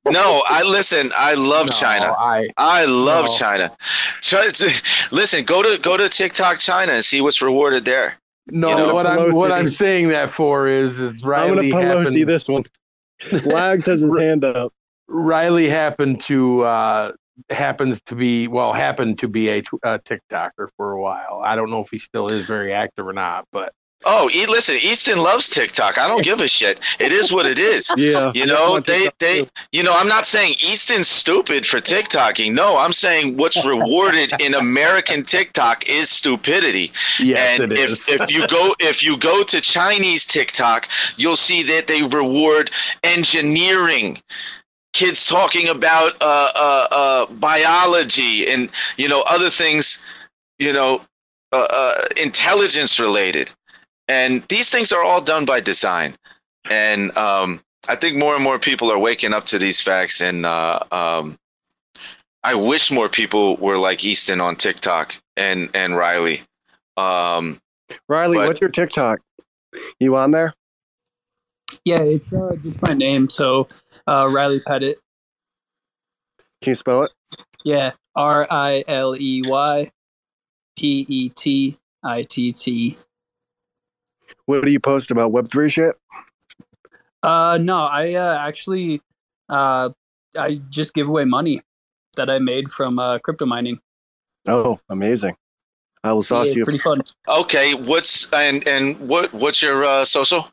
No, I listen. I love No, China. I I love No. China. Try to, listen, go to go to TikTok China and see what's rewarded there. no. You know, what I'm what I'm saying that for is is Riley. I'm Riley gonna Pelosi happened, this one. Lags has his hand up. Riley happened to uh happens to be well happened to be a, tw- a TikToker for a while. I don't know if he still is very active or not, but Oh, e- listen, Easton loves TikTok. I don't give a shit. It is what it is. Yeah. You know, they they too. you know, I'm not saying Easton's stupid for TikToking. No, I'm saying what's rewarded in American TikTok is stupidity. yes, and it if is. if you go if you go to Chinese TikTok, you'll see that they reward engineering. Kids talking about uh, uh, uh, biology and you know other things, you know, uh, uh, intelligence related, and these things are all done by design. And um, I think more and more people are waking up to these facts, and uh, um, I wish more people were like Easton on TikTok and and Riley. Um, Riley, But- what's your TikTok? You on there? Yeah, it's uh, just my name. So uh, Riley Pettitt. Can you spell it? Yeah, R I L E Y P E T I T T. What do you post about Web three shit? Uh, no, I uh, actually uh, I just give away money that I made from uh, crypto mining. Oh, amazing! I will sauce Yeah, you. pretty fun. okay, what's and and what what's your uh, social?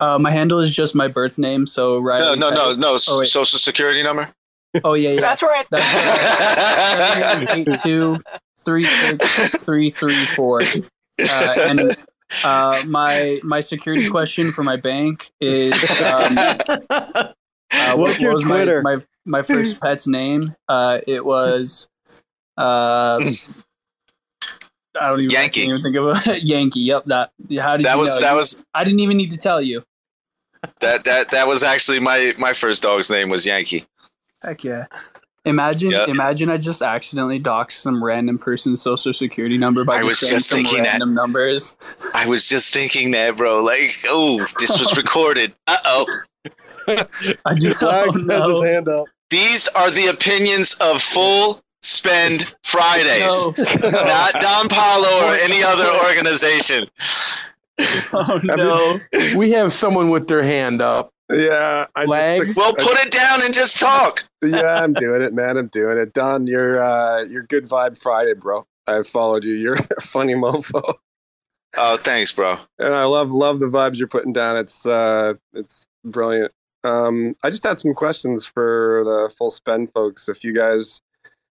Uh, my handle is just my birth name, so No, no, no, no. Oh, social security number. Oh yeah, yeah. That's right. That's eight two three six three three four. Uh, and uh, my my security question for my bank is um, uh, what, What's your what was my, Twitter? my my first pet's name? Uh, it was uh, I don't even, I Yankee. can't even think of a Yankee. Yep, that. How did That you was know? that You- was I didn't even need to tell you. that that that was actually my my first dog's name was Yankee. Heck yeah. Imagine, Yeah. imagine I just accidentally doxed some random person's social security number by I just was saying just some thinking that. random numbers. I was just thinking that, bro. Like, oh, this was recorded. Uh oh. I do. Oh, Lags has his hand up. These are the opinions of Full Spend Fridays, No. not Don Paulo or any other organization. Oh no. we have someone with their hand up. Yeah, I Lag. just Well, put it down and just talk. yeah, I'm doing it, man. I'm doing it. Don, you're uh, you're good vibe Friday, bro. I followed you. You're a funny mofo, Oh, thanks, bro. and I love love the vibes you're putting down. It's uh, it's brilliant. Um, I just had some questions for the full spend folks. If you guys,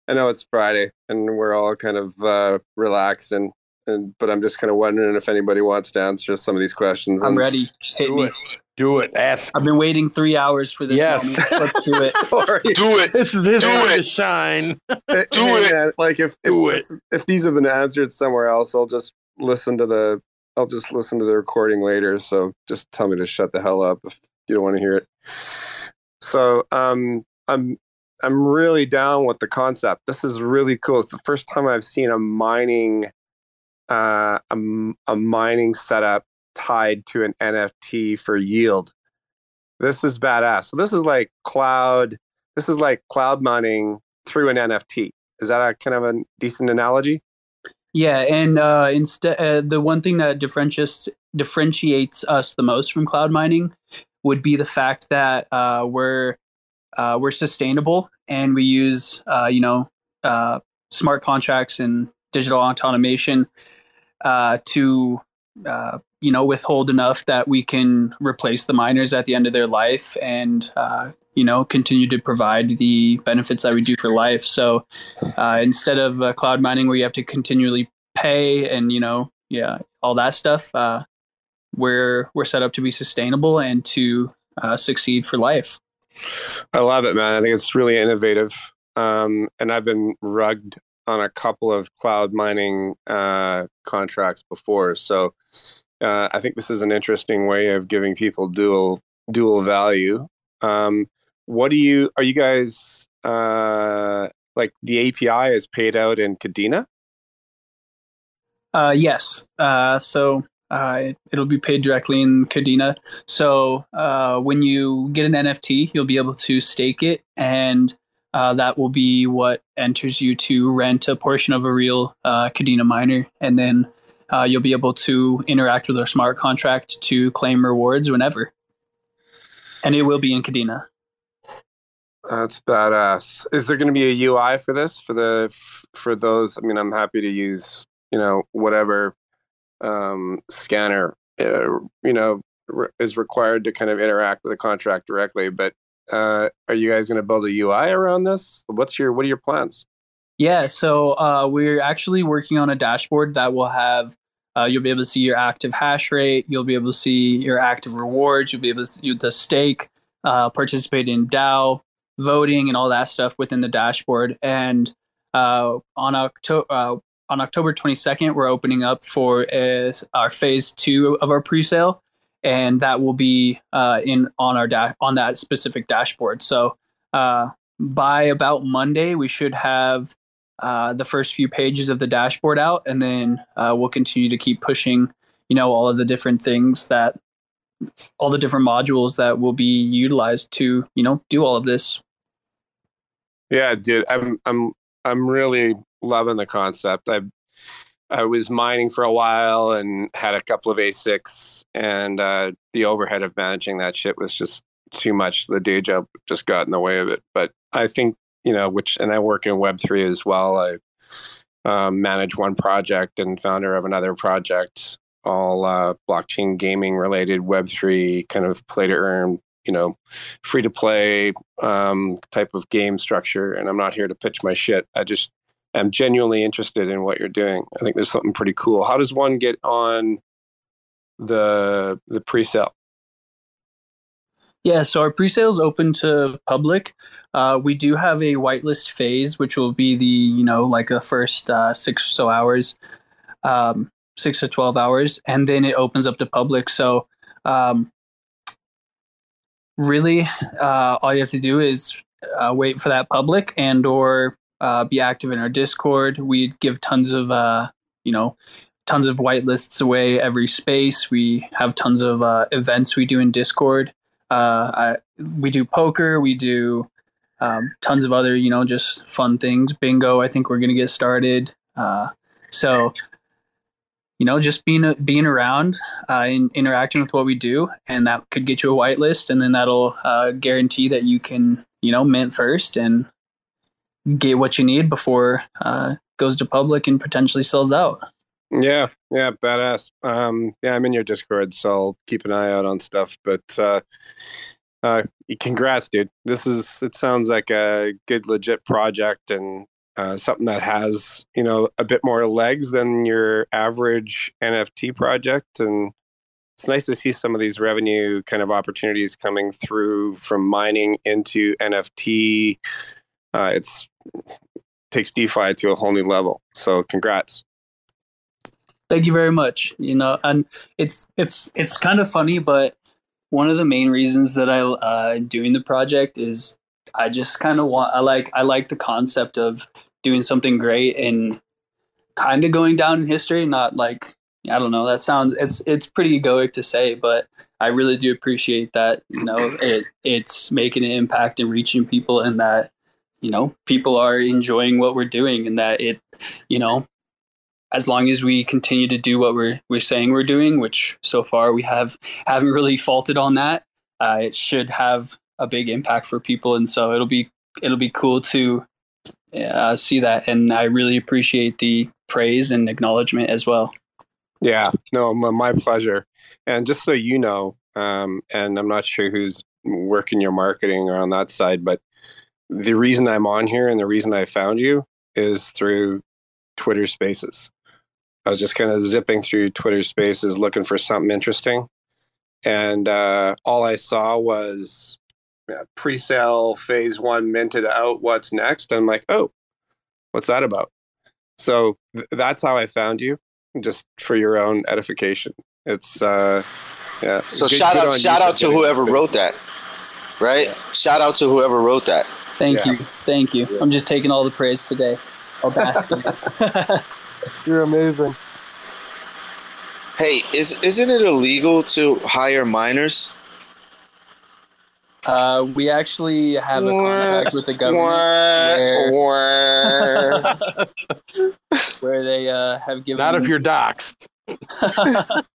I know it's Friday and we're all kind of uh, relaxed and, and but I'm just kind of wondering if anybody wants to answer some of these questions. I'm And- ready. Hit me. It. Do it. Ask. I've been waiting three hours for this Yes. moment. Let's do it. Do it. This is his Do time it. to shine. Do it. Like if Do if, this- if these have been answered somewhere else, I'll just listen to the I'll just listen to the recording later. So just tell me to shut the hell up if you don't want to hear it. So um, I'm I'm really down with the concept. This is really cool. It's the first time I've seen a mining uh, a, m- a mining setup tied to an NFT for yield. This is badass. So this is like cloud. This is like cloud mining through an NFT. Is that a kind of a decent analogy? Yeah, and uh, instead, uh, the one thing that differentiates differentiates us the most from cloud mining would be the fact that uh, we're uh, we're sustainable and we use uh, you know uh, smart contracts and digital automation uh, to uh, you know withhold enough that we can replace the miners at the end of their life and uh, you know continue to provide the benefits that we do for life. So uh, instead of uh, cloud mining where you have to continually pay and you know yeah all that stuff, uh, we're we're set up to be sustainable and to uh, succeed for life. I love it, man. I think it's really innovative. Um, and I've been rugged on a couple of cloud mining uh, contracts before. So uh, I think this is an interesting way of giving people dual dual value. Um, what do you are you guys uh, like the API is paid out in Kadena? Uh, yes. Uh, so uh, it, it'll be paid directly in Kadena. So uh, when you get an NFT, you'll be able to stake it, and uh, that will be what enters you to rent a portion of a real uh, Kadena miner, and then uh, you'll be able to interact with our smart contract to claim rewards whenever. And it will be in Kadena. That's badass. Is there going to be a UI for this for the for those? I mean, I'm happy to use you know whatever um, scanner uh, you know re- is required to kind of interact with the contract directly. But uh, are you guys going to build a UI around this? What's your what are your plans? Yeah, so uh, we're actually working on a dashboard that will have. Uh, you'll be able to see your active hash rate. You'll be able to see your active rewards. You'll be able to see the stake, uh, participate in DAO, voting, and all that stuff within the dashboard. And uh, on October uh, on October 22nd, we're opening up for uh, our phase two of our pre-sale, and that will be uh, in on our da- on that specific dashboard. So uh, by about Monday, we should have uh, the first few pages of the dashboard out, and then uh, we'll continue to keep pushing, you know, all of the different things that, all the different modules that will be utilized to, you know, do all of this. Yeah, dude, I'm I'm I'm really loving the concept. I I was mining for a while and had a couple of ASICs, and uh, the overhead of managing that shit was just too much. The day job just got in the way of it. But I think you know, which and I work in Web three as well. I um, manage one project and founder of another project, all uh, blockchain gaming related, Web three kind of play to earn, you know, free to play um, type of game structure. And I'm not here to pitch my shit. I just am genuinely interested in what you're doing. I think there's something pretty cool. How does one get on the the pre-sale? Yeah, so our pre-sale is open to public. Uh, we do have a whitelist phase, which will be the you know like the first uh, six or so hours, um, six to twelve hours, and then it opens up to public. So um, really, uh, all you have to do is uh, wait for that public and or uh, be active in our Discord. We give tons of uh, you know tons of whitelists away every space. We have tons of events we do in Discord. Uh, I, we do poker. We do um, tons of other, you know, just fun things. Bingo. I think we're gonna get started. Uh, so, you know, just being being around, uh, interacting with what we do, and that could get you a whitelist, and then that'll uh, guarantee that you can, you know, mint first and get what you need before uh, goes to public and potentially sells out. Yeah, yeah, badass. Um, yeah, I'm in your Discord, so I'll keep an eye out on stuff. But uh, Uh, congrats, dude. This is it sounds like a good legit project and uh, something that has you know a bit more legs than your average NFT project, and it's nice to see some of these revenue kind of opportunities coming through from mining into NFT. Uh, it's takes DeFi to a whole new level. So congrats. Thank you very much. You know, and it's it's it's kind of funny, but one of the main reasons that I uh, doing the project is I just kind of want I like I like the concept of doing something great and kind of going down in history. Not like I don't know. That sounds it's it's pretty egoic to say, but I really do appreciate that. You know, it it's making an impact and reaching people, and that you know people are enjoying what we're doing, and that it you know as long as we continue to do what we're we're saying we're doing, which so far we have haven't really faulted on that, uh, it should have a big impact for people, and so it'll be it'll be cool to uh, see that, and I really appreciate the praise and acknowledgement as well. Yeah, no, my, pleasure. And just so you know, um, and I'm not sure who's working your marketing or on that side, but the reason I'm on here and the reason I found you is through Twitter Spaces. I was just kind of zipping through Twitter Spaces looking for something interesting, and uh, all I saw was yeah, pre-sale phase one minted out. What's next? I'm like, oh, what's that about? So th- that's how I found you, just for your own edification. It's uh, yeah. So good- shout good out, shout out to whoever that wrote that, right? Shout out to whoever wrote that. Thank Yeah. you, thank you. I'm just taking all the praise today. I'll bask in it. You're amazing. Hey, is isn't it illegal to hire minors? Uh, we actually have a contract with the government where, where they uh, have given Not if you're doxxed.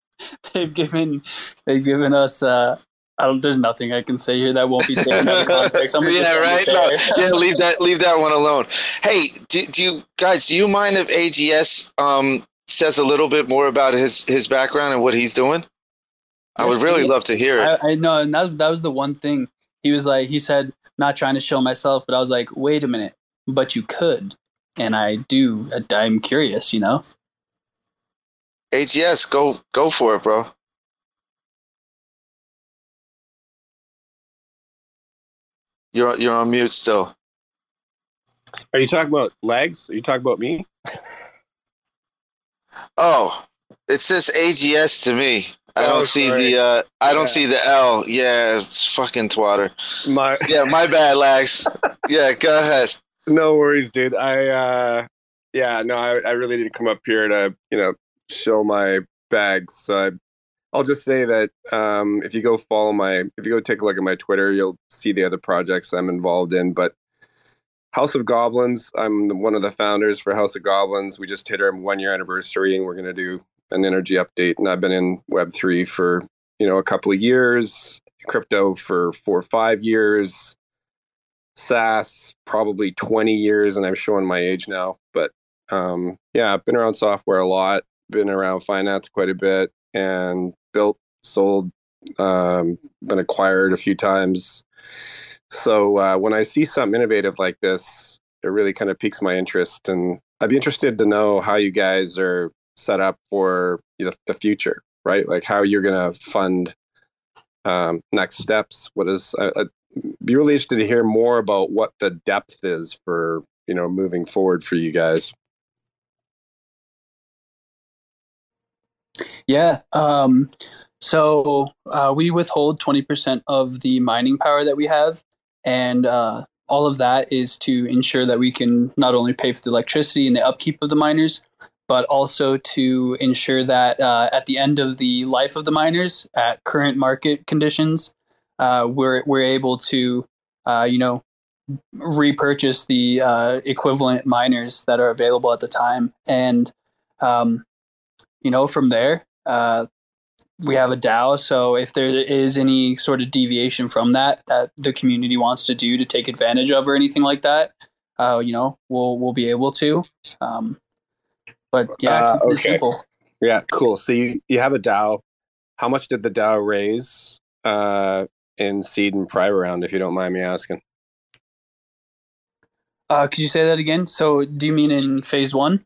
they've given they've given us uh I don't, there's nothing I can say here that won't be taken out of context. Yeah, right. No, yeah, leave that leave that one alone. Hey, do, do you guys do you mind if AGS um says a little bit more about his his background and what he's doing? I would really Yes. love to hear it. I, I know, and that that was the one thing he was like. He said, "Not trying to show myself," but I was like, "Wait a minute, but you could," and I do. I'm curious, you know. AGS, go go for it, bro. You're you're on mute still. Are you talking about legs? Are you talking about me? Oh, it says AGS to me. I Oh, don't see sorry. the uh I don't see the L. Yeah, it's fucking twatter. My Yeah, my bad, Lags. yeah, go ahead. no worries, dude. I uh yeah, no, I, I really didn't come up here to, you know, show my bags. So I I'll just say that um if you go follow my if you go take a look at my Twitter, you'll see the other projects I'm involved in. But House of Goblins, I'm one of the founders for House of Goblins. We just hit our one year anniversary and we're gonna do an energy update. And I've been in Web three for, you know, a couple of years, crypto for four or five years. SaaS probably 20 years, and I'm showing my age now. But um, yeah, I've been around software a lot, been around finance quite a bit, and built, sold, um, been acquired a few times. So uh, when I see something innovative like this, it really kind of piques my interest, and I'd be interested to know how you guys are set up for the, future, right? Like how you're going to fund um, next steps. What is uh, uh, be really interested to hear more about what the depth is for you know moving forward for you guys. Yeah. Um, so uh, we withhold 20% of the mining power that we have. And uh, all of that is to ensure that we can not only pay for the electricity and the upkeep of the miners, but also to ensure that uh, at the end of the life of the miners, at current market conditions, uh, we're, we're able to, uh, you know, repurchase the uh, equivalent miners that are available at the time. And, um, you know, from there, uh, we have a DAO. So if there is any sort of deviation from that that the community wants to do to take advantage of or anything like that, uh, you know, we'll we'll be able to. Um, but yeah, Uh, okay. simple. Yeah, cool. So you you have a DAO. How much did the DAO raise uh, in seed and private round, if you don't mind me asking? Uh, could you say that again? So, do you mean in phase one?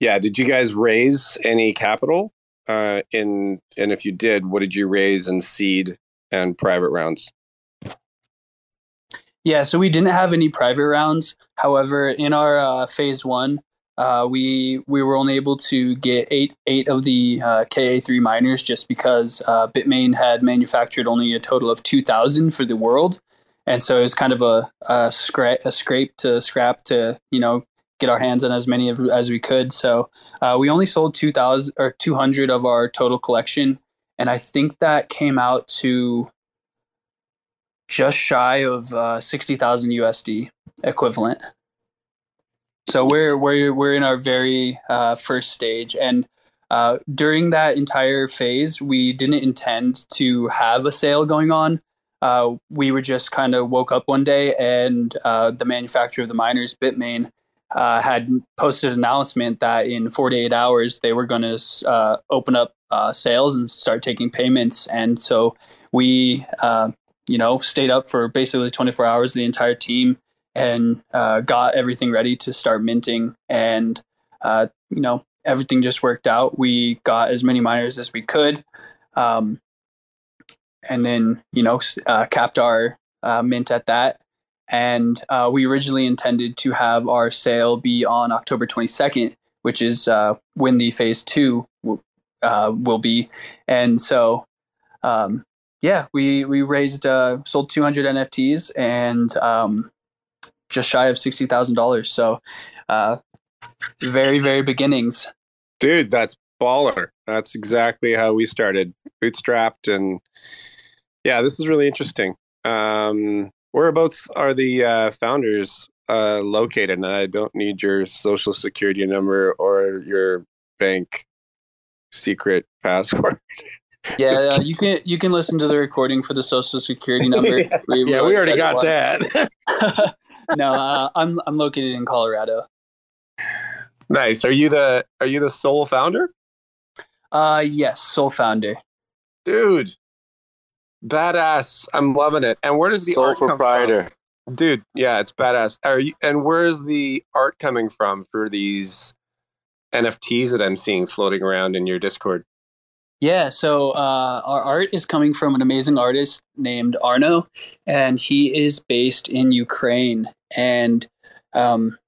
Yeah. Did you guys raise any capital? Uh, in and if you did, what did you raise in seed and private rounds? Yeah, so we didn't have any private rounds. However, in our uh, phase one, uh, we we were only able to get eight eight of the uh, KA three miners just because uh, Bitmain had manufactured only a total of two thousand for the world, and so it was kind of a a, scra- a scrape to scrap to you know get our hands on as many of, as we could. So uh, we only sold two thousand or two hundred of our total collection, and I think that came out to just shy of uh, sixty thousand USD equivalent. So we're we're we're in our very uh, first stage, and uh, during that entire phase, we didn't intend to have a sale going on. Uh, we were just kind of woke up one day, and uh, the manufacturer of the miners, Bitmain, uh, had posted an announcement that in 48 hours they were going to uh, open up sales and start taking payments. And so we you know, stayed up for basically 24 hours, the entire team, and uh, got everything ready to start minting. And, uh, you know, everything just worked out. We got as many miners as we could. Um, and then, you know, uh, capped our uh, mint at that. And uh, we originally intended to have our sale be on October 22nd, which is uh, when the phase two w- will be. And so, um, yeah, we we raised uh, sold 200 NFTs and um, just shy of sixty thousand dollars. So, uh, very very beginnings. Dude, that's baller. That's exactly how we started, bootstrapped, and yeah, this is really interesting. Um, whereabouts are the uh, founders uh, located? And I don't need your social security number or your bank secret password. Yeah, uh, you can you can listen to the recording for the social security number. yeah, we, yeah, we already got that. no, uh, I'm I'm located in Colorado. Nice. Are you the are you the sole founder? Uh yes, sole founder. Dude. Badass. I'm loving it. And where does the sole art proprietor. come from? Dude, yeah, it's badass. Are you and where is the art coming from for these NFTs that I'm seeing floating around in your Discord? Yeah, so uh, our art is coming from an amazing artist named Arno, and he is based in Ukraine. And um,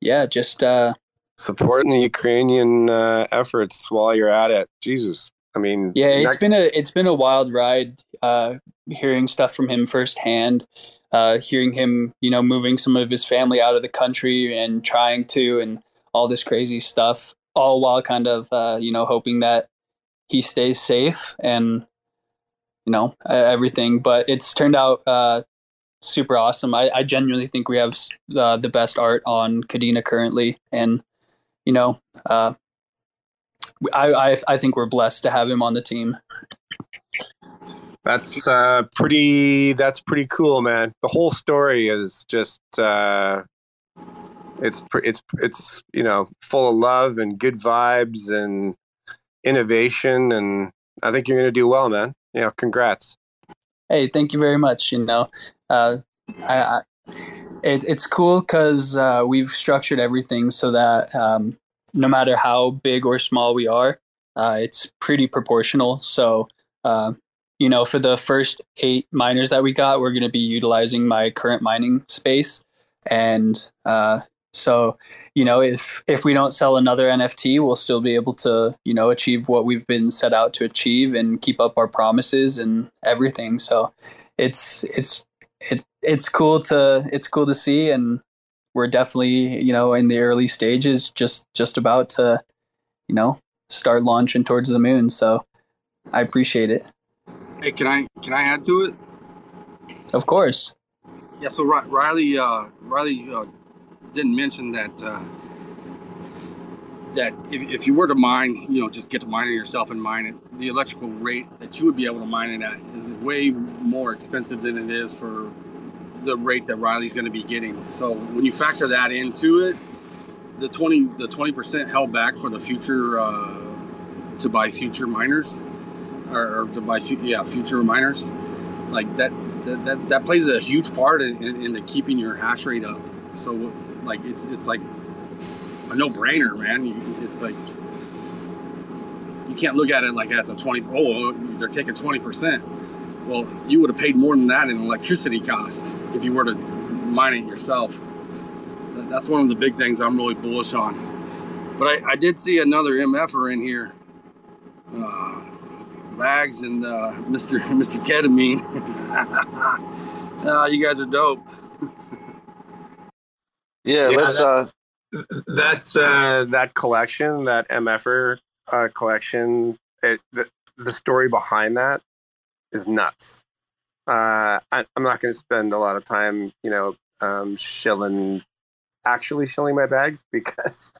yeah, just uh, supporting the Ukrainian uh, efforts while you're at it. Jesus, I mean, yeah, it's been a it's been a wild ride. Uh, hearing stuff from him firsthand, uh, hearing him, you know, moving some of his family out of the country and trying to, and all this crazy stuff, all while kind of, uh, you know, hoping that he stays safe and you know everything. But it's turned out uh, super awesome. I, I genuinely think we have uh, the best art on Kadena currently, and you know, uh, I, I I think we're blessed to have him on the team. That's uh, pretty. That's pretty cool, man. The whole story is just. Uh, it's it's it's you know full of love and good vibes and innovation, and I think you're going to do well, man. Yeah, congrats. Hey, thank you very much. You know, uh, I, I it, it's cool because uh, we've structured everything so that um, no matter how big or small we are, uh, it's pretty proportional. So, uh, you know, for the first eight miners that we got, we're going to be utilizing my current mining space, and uh, so, you know, if if we don't sell another NFT, we'll still be able to, you know, achieve what we've been set out to achieve and keep up our promises and everything. So, it's it's it it's cool to it's cool to see and we're definitely, you know, in the early stages just just about to, you know, start launching towards the moon. So, I appreciate it. Hey, can I can I add to it? Of course. Yeah, so Riley uh Riley uh didn't mention that uh, that if, if you were to mine, you know, just get to mining yourself and mine it, the electrical rate that you would be able to mine it at is way more expensive than it is for the rate that Riley's going to be getting. So when you factor that into it, the twenty the twenty percent held back for the future uh, to buy future miners or, or to buy yeah future miners like that that, that, that plays a huge part in, in, into keeping your hash rate up. So like it's it's like a no brainer, man. You, it's like you can't look at it like as a 20 oh they're taking 20 percent well you would have paid more than that in electricity cost if you were to mine it yourself. That's one of the big things i'm really bullish on. But i, I did see another mf'er in here. Uh, bags and uh, mr mr ketamine. Uh, you guys are dope. Yeah, Yeah, let's. that- uh that uh, that collection, that MFR uh, collection, it, the, the story behind that is nuts. Uh, I, I'm not going to spend a lot of time, you know, um, shilling, actually shilling my bags because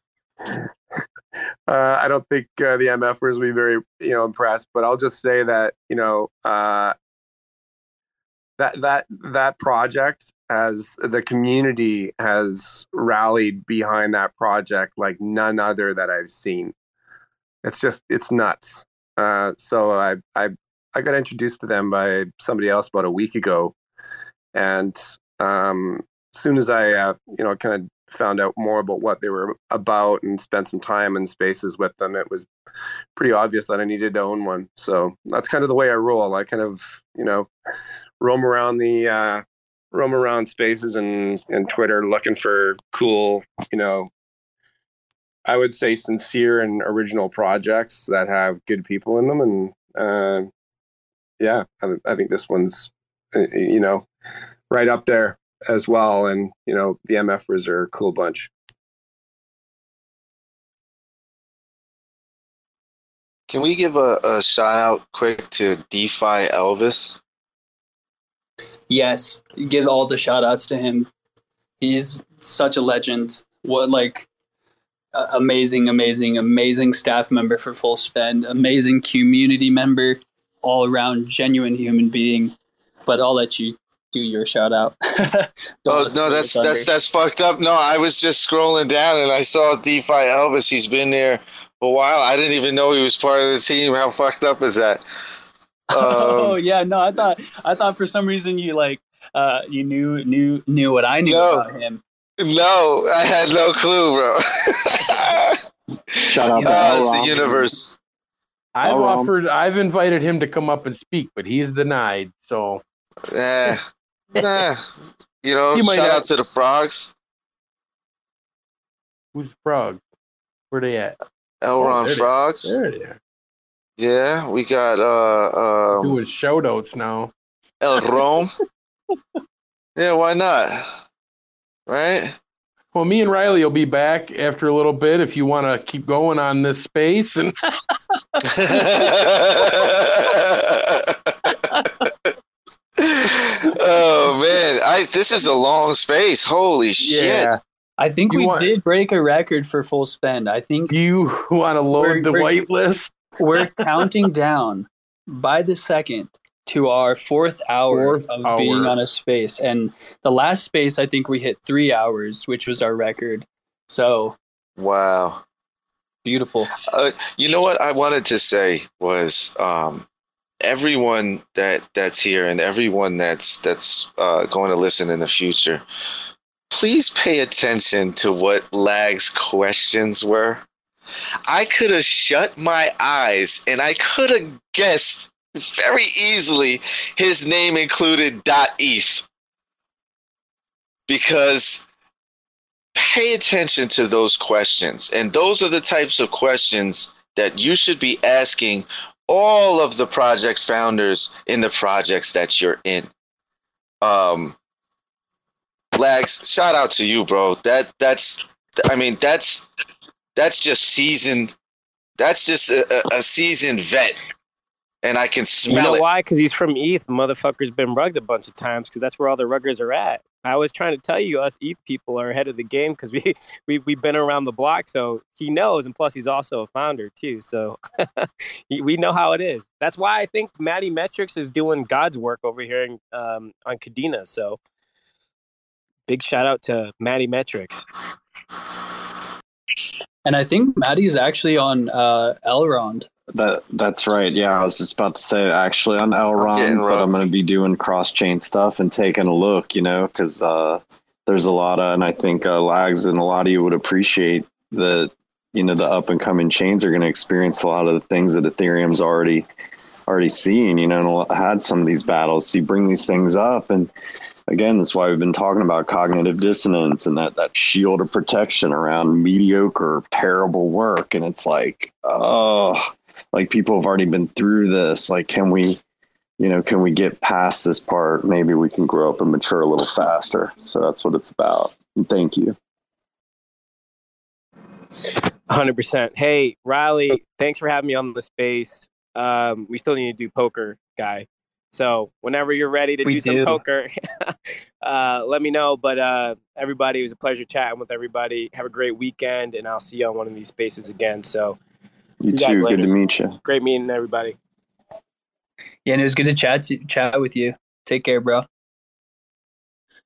uh, I don't think uh, the MFers will be very, you know, impressed. But I'll just say that, you know, uh, that that that project has the community has rallied behind that project like none other that I've seen. It's just it's nuts. Uh, so I I I got introduced to them by somebody else about a week ago, and um, as soon as I uh, you know kind of found out more about what they were about and spent some time and spaces with them, it was pretty obvious that I needed to own one. So that's kind of the way I roll. I kind of you know roam around the uh, roam around spaces and and Twitter looking for cool, you know, I would say sincere and original projects that have good people in them, and uh, yeah, I, I think this one's uh, you know right up there as well. And you know, the MFers are a cool bunch. Can we give a, a shout out quick to DeFi Elvis? Yes, give all the shout outs to him. He's such a legend. What like uh, amazing, amazing, amazing staff member for Full Spend, amazing community member, all around genuine human being. But I'll let you do your shout out. Oh no, that's that's that's fucked up. No, I was just scrolling down and I saw DeFi Elvis. He's been there a while. I didn't even know he was part of the team. How fucked up is that? oh Um, yeah, no, I thought I thought for some reason you like uh you knew knew knew what I knew No. about him. no, I had no clue, bro. Shout out to Uh, it's the universe. I've All wrong. offered, I've invited him to come up and speak, but he's denied. So Eh, nah, you know, shout not- out to the frogs. who's frog? Where they at? Elrond they- frogs. There they are. Yeah, we got uh um, Doing shout outs now. El Rome. yeah, why not? Right? Well, me and Riley will be back after a little bit if you want to keep going on this space. And oh man, I this is a long space. Holy shit! yeah, I think You we want- did break a record for full spend. I think you want to load the we're- whitelist? we're counting down by the second to our fourth hour Fourth of being on a space. And the last space, I think we hit three hours, which was our record. So Wow. beautiful. Uh, you know what I wanted to say was um, everyone that that's here and everyone that's that's uh, going to listen in the future. Please pay attention to what Lag's questions were. I could have shut my eyes and I could have guessed very easily his name included .eth. Because pay attention to those questions. And those are the types of questions that you should be asking all of the project founders in the projects that you're in. Um lags shout out to you bro. That that's i mean that's that's just seasoned that's just a, a- a seasoned vet and i can You smell know it why? Because he's from ETH. Motherfucker's been rugged a bunch of times because that's where all the ruggers are at. I was trying to tell you, us ETH people are ahead of the game because we, we, we've been around the block. So he knows. And plus, he's also a founder, too. So we know how it is. That's why I think Matty Metrics is doing God's work over here in, um, on Kadena. So big shout out to Matty Metrics. And I think Maddie's actually on uh, Elrond That that's right. Yeah, I was just about to say actually on getting Elrond, but I'm going to be doing cross chain stuff and taking a look. You know, because uh, there's a lot of, and I think uh, lags and a lot of you would appreciate that. You know, the up and coming chains are going to experience a lot of the things that Ethereum's already already seen. You know, and had some of these battles. So you bring these things up, and again, that's why we've been talking about cognitive dissonance and that that shield of protection around mediocre, terrible work. And it's like, oh, like people have already been through this. Like, can we, you know, can we get past this part? Maybe we can grow up and mature a little faster. So that's what it's about. And thank you. 100%. Hey, Riley, thanks for having me on the space. Um, we still need to do poker, guy. So whenever you're ready to We do some do. poker, uh, let me know. But uh, everybody, it was a pleasure chatting with everybody. Have a great weekend, and I'll see you on one of these spaces again. So, You see too. Good to meet you. Great meeting everybody. Yeah, and it was good to chat to, chat with you. Take care, bro.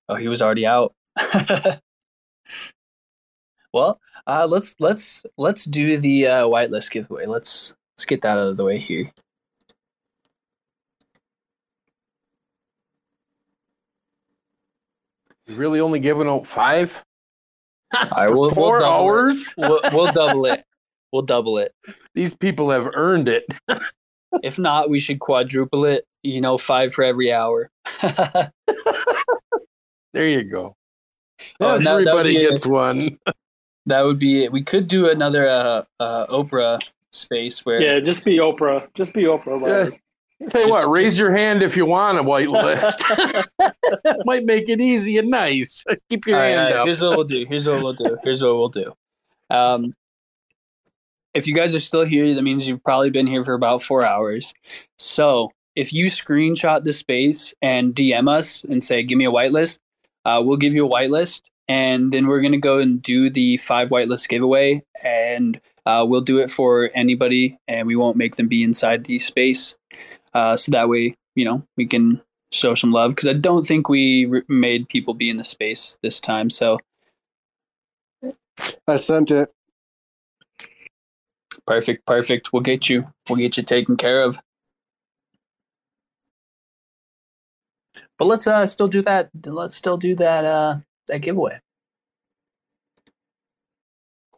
Oh, he was already out. well, uh, let's let's let's do the uh, whitelist giveaway. Let's let's get that out of the way here. You're really only giving out five? I will Four we'll double hours? It. We'll, we'll double it. We'll double it. These people have earned it. If not, we should quadruple it. You know, five for every hour. There you go. Oh, and that- that would Everybody be a- gets one. That would be it. We could do another uh, uh, Oprah space where Yeah, just be Oprah. Just be Oprah. Riley. Tell you what, raise your hand if you want a white list. Might make it easy and nice. Keep your All right, hand all right, up. Here's what we'll do. Here's what we'll do. Here's what we'll do. Um, if you guys are still here, that means you've probably been here for about four hours. So if you screenshot the space and DM us and say, "Give me a whitelist," uh, we'll give you a whitelist, and then we're gonna go and do the five whitelist giveaway, and uh, we'll do it for anybody, and we won't make them be inside the space. Uh, so that way, you know, we can show some love because I don't think we re- made people be in the space this time. So I sent it. Perfect, perfect. We'll get you. We'll get you taken care of. But let's uh still do that. Let's still do that uh that giveaway.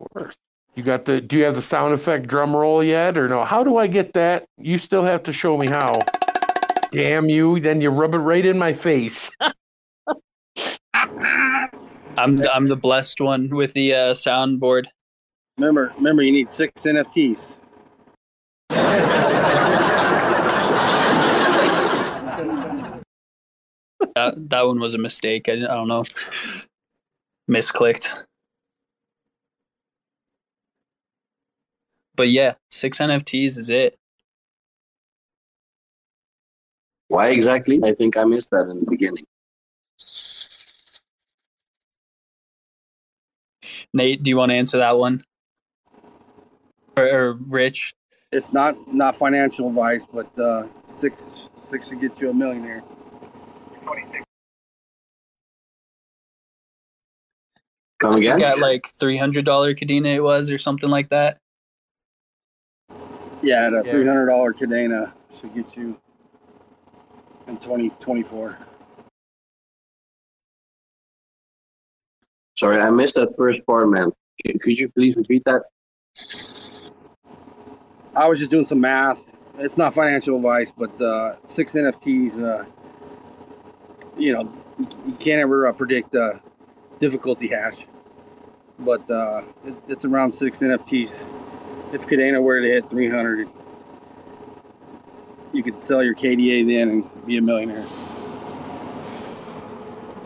Of course. You got the do you have the sound effect drum roll yet or no? How do I get that? You still have to show me how. Damn you, then you rub it right in my face. I'm the, I'm the blessed one with the uh, soundboard. Remember, remember, you need six NFTs. That that one was a mistake. I, I don't know. Misclicked. But yeah, six NFTs is it. Why exactly? I think I missed that in the beginning. Nate, do you want to answer that one? Or, or Rich? It's not not financial advice, but uh, six six should get you a millionaire. Come I again? think at like three hundred dollar Kadena it was or something like that. Yeah, the Yeah. three hundred dollar Kadena should get you in twenty twenty four. Sorry, I missed that first part, man. Could could you please repeat that? I was just doing some math. It's not financial advice, but uh, six NFTs. Uh, you know, you, can't ever uh, predict uh, difficulty hash, but uh, it, it's around six NFTs. If Kadena were to hit 300, you could sell your KDA then and be a millionaire.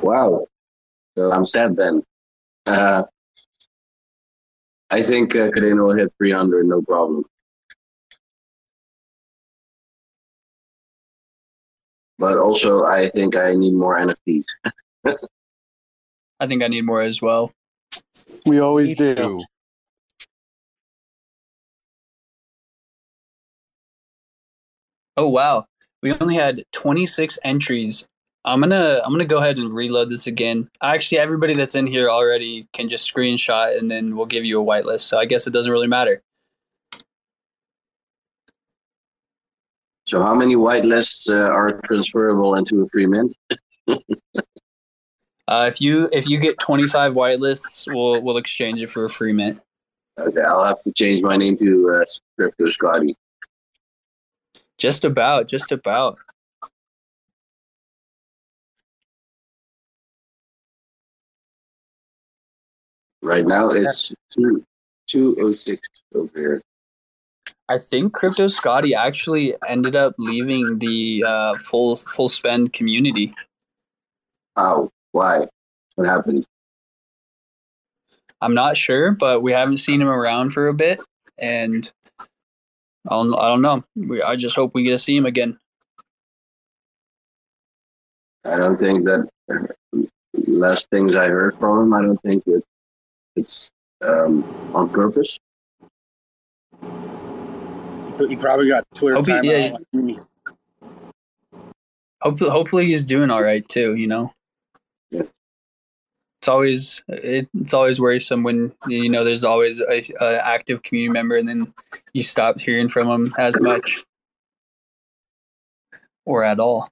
Wow. I'm sad then. Uh, I think uh, Kadena will hit 300, no problem. But also, I think I need more NFTs. I think I need more as well. We always do. Oh wow, we only had 26 entries. I'm gonna I'm gonna go ahead and reload this again. Actually, everybody that's in here already can just screenshot, and then we'll give you a whitelist. So I guess it doesn't really matter. So how many whitelists uh, are transferable into a free mint? Uh, if you if you get 25 whitelists, we'll we'll exchange it for a free mint. Okay, I'll have to change my name to uh, Crypto Scotty. Just about, just about. Right now it's two two oh six over here. I think Crypto Scotty actually ended up leaving the uh, full full spend community. How? Why? What happened? I'm not sure, but we haven't seen him around for a bit, and I don't, I don't know. We, I just hope we get to see him again. I don't think that last things I heard from him. I don't think it, it's um, on purpose. He probably got Twitter Hope he- yeah. out like me. Hopefully, hopefully he's doing all right too. You know. Yeah. It's always it, it's always worrisome when you know there's always a, a active community member and then you stop hearing from them as much or at all.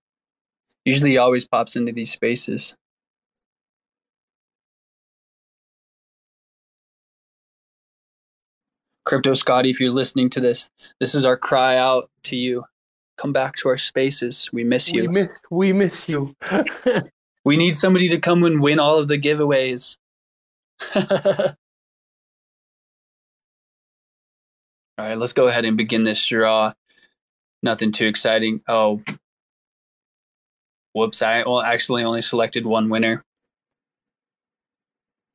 Usually, he always pops into these spaces. Crypto Scotty, if you're listening to this, this is our cry out to you. Come back to our spaces. We miss you. We miss we miss you. We need somebody to come and win all of the giveaways. all right, let's go ahead and begin this draw. Nothing too exciting. Oh, whoops! I well, actually only selected one winner.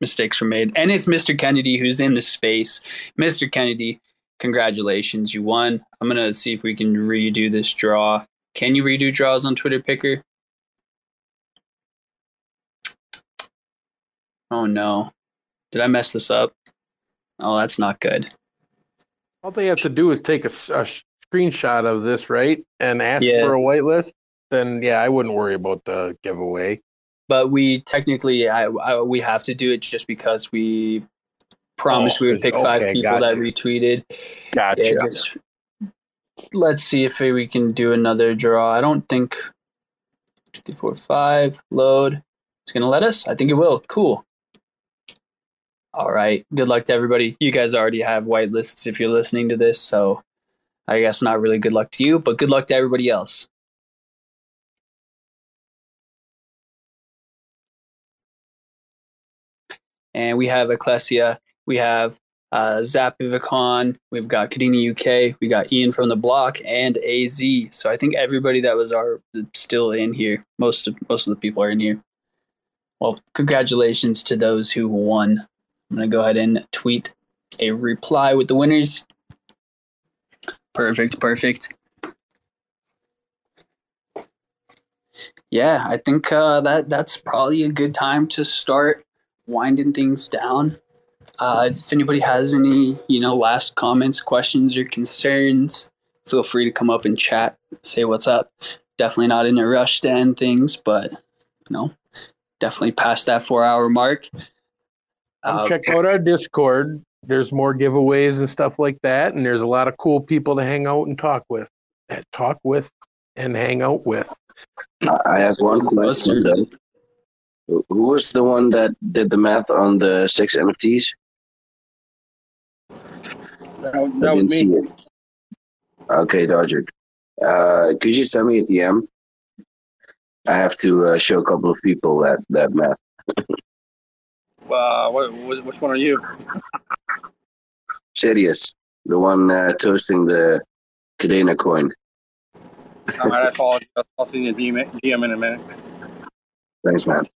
Mistakes were made, and it's Mr. Kennedy who's in the space. Mr. Kennedy, congratulations, you won. I'm gonna see if we can redo this draw. Can you redo draws on Twitter Picker? Oh no. Did I mess this up? Oh, that's not good. All they have to do is take a screenshot of this, right, and ask Yeah. for a whitelist. Then yeah, I wouldn't worry about the giveaway. But we technically, I, I we have to do it just because we promised Oh, we would pick five okay, people that retweeted. Gotcha. Yeah, just let's see if we can do another draw. I don't think two, four, five load. It's gonna let us. I think it will. Cool. All right. Good luck to everybody. You guys already have white lists if you're listening to this, so I guess not really good luck to you, but good luck to everybody else. And we have Ecclesia, we have uh, we've got Kadena UK, we got Ian from the block, and AZ. So I think everybody that was our still in here. Most of most of the people are in here. Well, congratulations to those who won. I'm gonna go ahead and tweet a reply with the winners. Perfect, perfect. Yeah, I think uh, that that's probably a good time to start winding things down. Uh, if anybody has any, you know, last comments, questions, or concerns, feel free to come up and chat, say what's up. Definitely not in a rush to end things, but you know, definitely past that four-hour mark. Uh, check out our Discord. There's more giveaways and stuff like that, and there's a lot of cool people to hang out and talk with, eh, talk with, and hang out with. I I have one question. Who was the one that did the math on the six NFTs? That, that was me. Okay, Dodger. Uh, could you send me a DM? I have to uh, show a couple of people that that math. Uh, what, what, which one are you? Sidious, the one uh, toasting the Kadena coin. All right, I followed you. I'll send you a DM, DM in a minute. Thanks, man.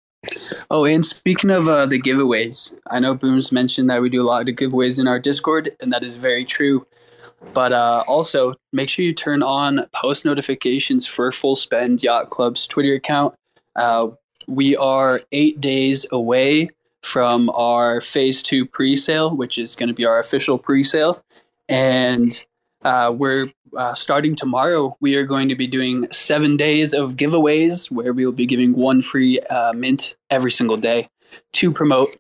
Oh, and speaking of uh, the giveaways, I know Booms mentioned that we do a lot of giveaways in our Discord, and that is very true. But uh, also, make sure you turn on post notifications for Full Spend Yacht Club's Twitter account. Uh, we are eight days away from our phase two pre sale, which is going to be our official pre sale. And uh, we're uh, starting tomorrow. We are going to be doing seven days of giveaways where we will be giving one free uh, mint every single day to promote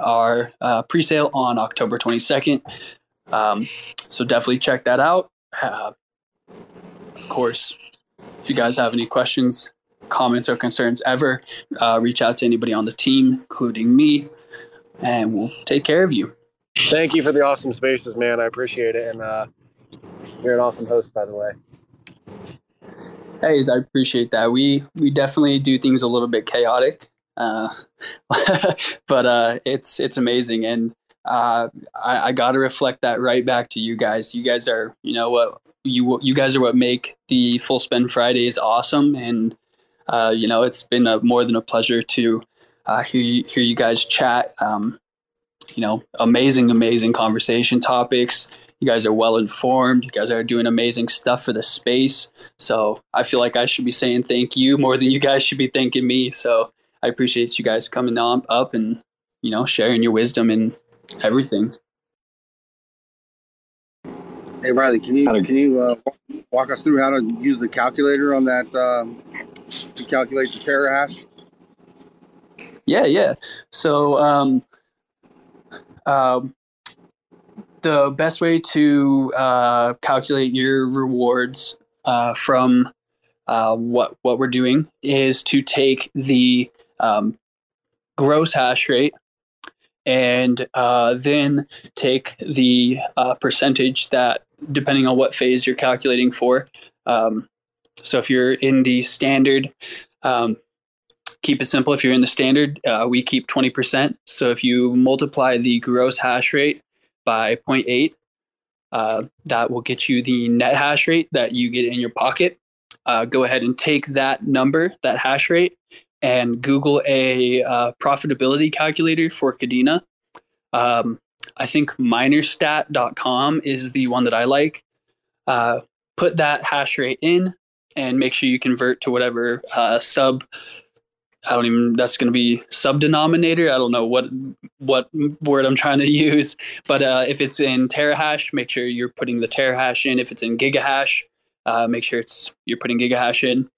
our uh, pre sale on October 22nd. Um, so definitely check that out. Uh, of course, if you guys have any questions, comments, or concerns ever, uh, reach out to anybody on the team, including me, and we'll take care of you. Thank you for the awesome spaces, man. I appreciate it. And uh, you're an awesome host, by the way. Hey, I appreciate that. We we definitely do things a little bit chaotic, uh, but uh, it's it's amazing, and uh, I, I got to reflect that right back to you guys. You guys are, you know, what you you guys are what make the Full Spend Fridays awesome, and uh, you know, it's been a, more than a pleasure to uh, hear you, hear you guys chat. Um, you know, amazing, amazing conversation topics. You guys are well informed. You guys are doing amazing stuff for the space. So I feel like I should be saying thank you more than you guys should be thanking me. So I appreciate you guys coming on up and you know sharing your wisdom and everything. Hey Riley, can you can you uh, walk us through how to use the calculator on that um, to calculate the terahash? Yeah, yeah. So um, um, the best way to uh, calculate your rewards uh, from uh, what what we're doing is to take the um, gross hash rate and uh, then take the uh, percentage that depending on what phase you're calculating for. Um, so if you're in the standard, um, keep it simple. If you're in the standard, uh, we keep 20%. So if you multiply the gross hash rate by 0.8, uh, that will get you the net hash rate that you get in your pocket. Uh, go ahead and take that number, that hash rate, and Google a uh, profitability calculator for Kadena. Um, I think minerstat.com is the one that I like. Uh, put that hash rate in and make sure you convert to whatever uh, sub. I don't even. That's going to be sub denominator. I don't know what what word I'm trying to use, but uh, if it's in terahash, make sure you're putting the terahash in. If it's in gigahash, uh, make sure it's you're putting gigahash in.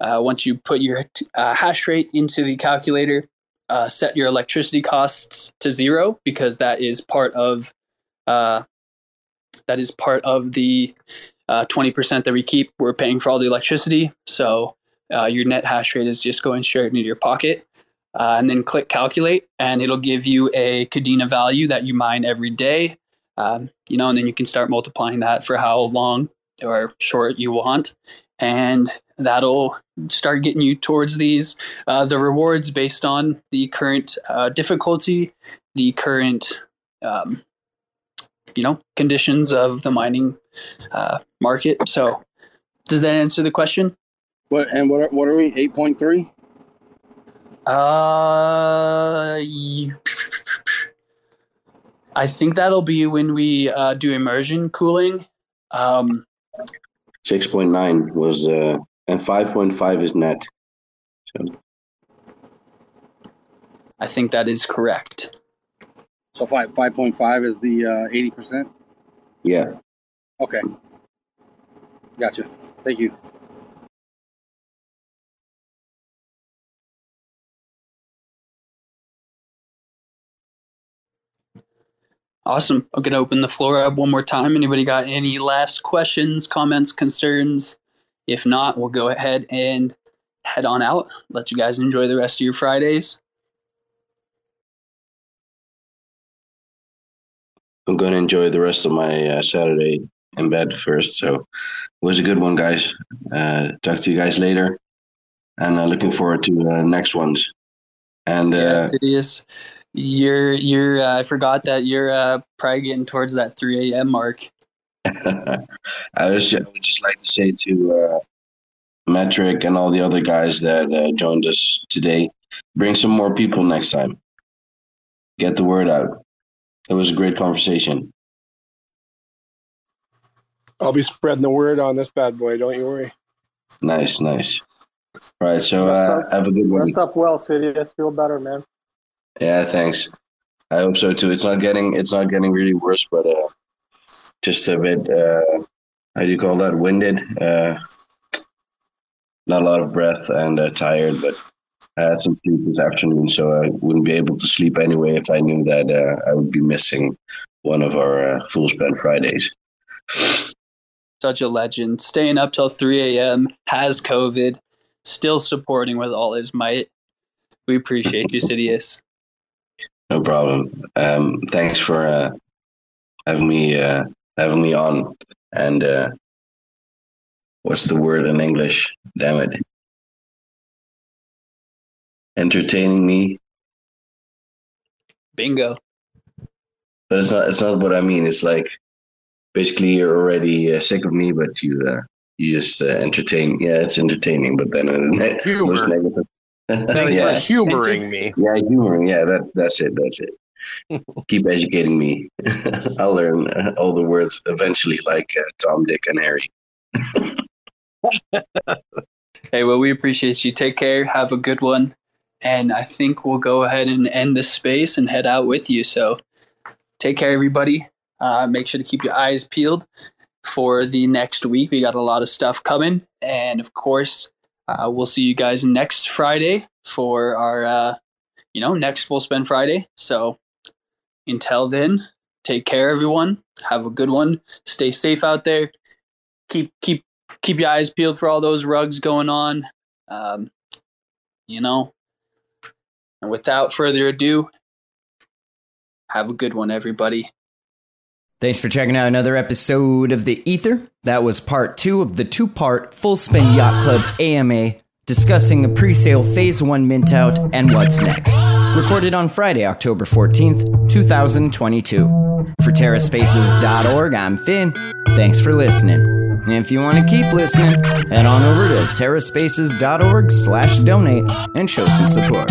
Uh, once you put your uh, hash rate into the calculator, uh, set your electricity costs to zero because that is part of uh, that is part of the uh, twenty percent that we keep. We're paying for all the electricity, so uh, your net hash rate is just going straight into your pocket. Uh, and then click calculate, and it'll give you a Kadena value that you mine every day. Um, you know, and then you can start multiplying that for how long or short you want, and that'll start getting you towards these uh, the rewards based on the current uh, difficulty, the current um, you know conditions of the mining uh, market. So, does that answer the question? What and what are, what are we? Eight point three. Uh, I think that'll be when we uh, do immersion cooling. Um, Six point nine was uh, and five point five is net. So I think that is correct. So five five point five is the uh, eighty percent. yeah, Okay. Gotcha. Thank you. Awesome. I'm gonna open the floor up one more time. Anybody got any last questions, comments, concerns? If not, we'll go ahead and head on out. Let you guys enjoy the rest of your Fridays. I'm going to enjoy the rest of my uh, Saturday in bed first. So it was a good one, guys. Uh, talk to you guys later, and uh, looking forward to uh, next ones. And uh, Sidious, you're you're. Uh, I forgot that you're uh, probably getting towards that 3 a.m. mark. I, was, I would just like to say to uh, Metric and all the other guys that uh, joined us today, bring some more people next time. Get the word out. It was a great conversation. I'll be spreading the word on this bad boy. Don't you worry. Nice, nice. All right, so uh, have a good one. Rest up well, Sidious. Feel better, man. Yeah, thanks. I hope so too. It's not getting it's not getting really worse, but uh, just a bit. Uh, how do you call that? Winded. Uh, not a lot of breath and uh, tired, but I had some sleep this afternoon, so I wouldn't be able to sleep anyway if I knew that uh, I would be missing one of our uh, full spend Fridays. such a legend, staying up till 3 a.m., has COVID, still supporting with all his might. We appreciate you, Sidious. No problem. Um, thanks for uh, having me uh, having me on. And uh, what's the word in English? Damn it! Entertaining me, Bingo. but it's not. It's not what I mean. It's like basically you're already uh, sick of me, but you uh, you just uh, entertain. Yeah, it's entertaining, but then uh, ne- most negative. Thanks for humoring me. Yeah, humoring. Yeah, that's that's it. That's it. Keep educating me. I'll learn uh, all the words eventually, like uh, Tom, Dick, and Harry. Hey, well, we appreciate you. Take care. Have a good one. And I think we'll go ahead and end this space and head out with you. So take care, everybody. Uh, make sure to keep your eyes peeled for the next week. We got a lot of stuff coming. And of course, uh, we'll see you guys next Friday for our, uh, you know, next Full Spend Friday. So until then, take care, everyone. Have a good one. Stay safe out there. Keep, keep, keep your eyes peeled for all those rugs going on. Um, you know, and without further ado, have a good one, everybody. Thanks for checking out another episode of The Ether. That was part two of the two part Full Spend Yacht Club AMA discussing the pre sale Phase 1 mint out and what's next. Recorded on Friday, October 14th, 2022. For TerraSpaces.org, I'm Finn. Thanks for listening. And if you want to keep listening, head on over to terraspaces.org slash donate and show some support.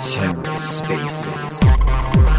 TerraSpaces.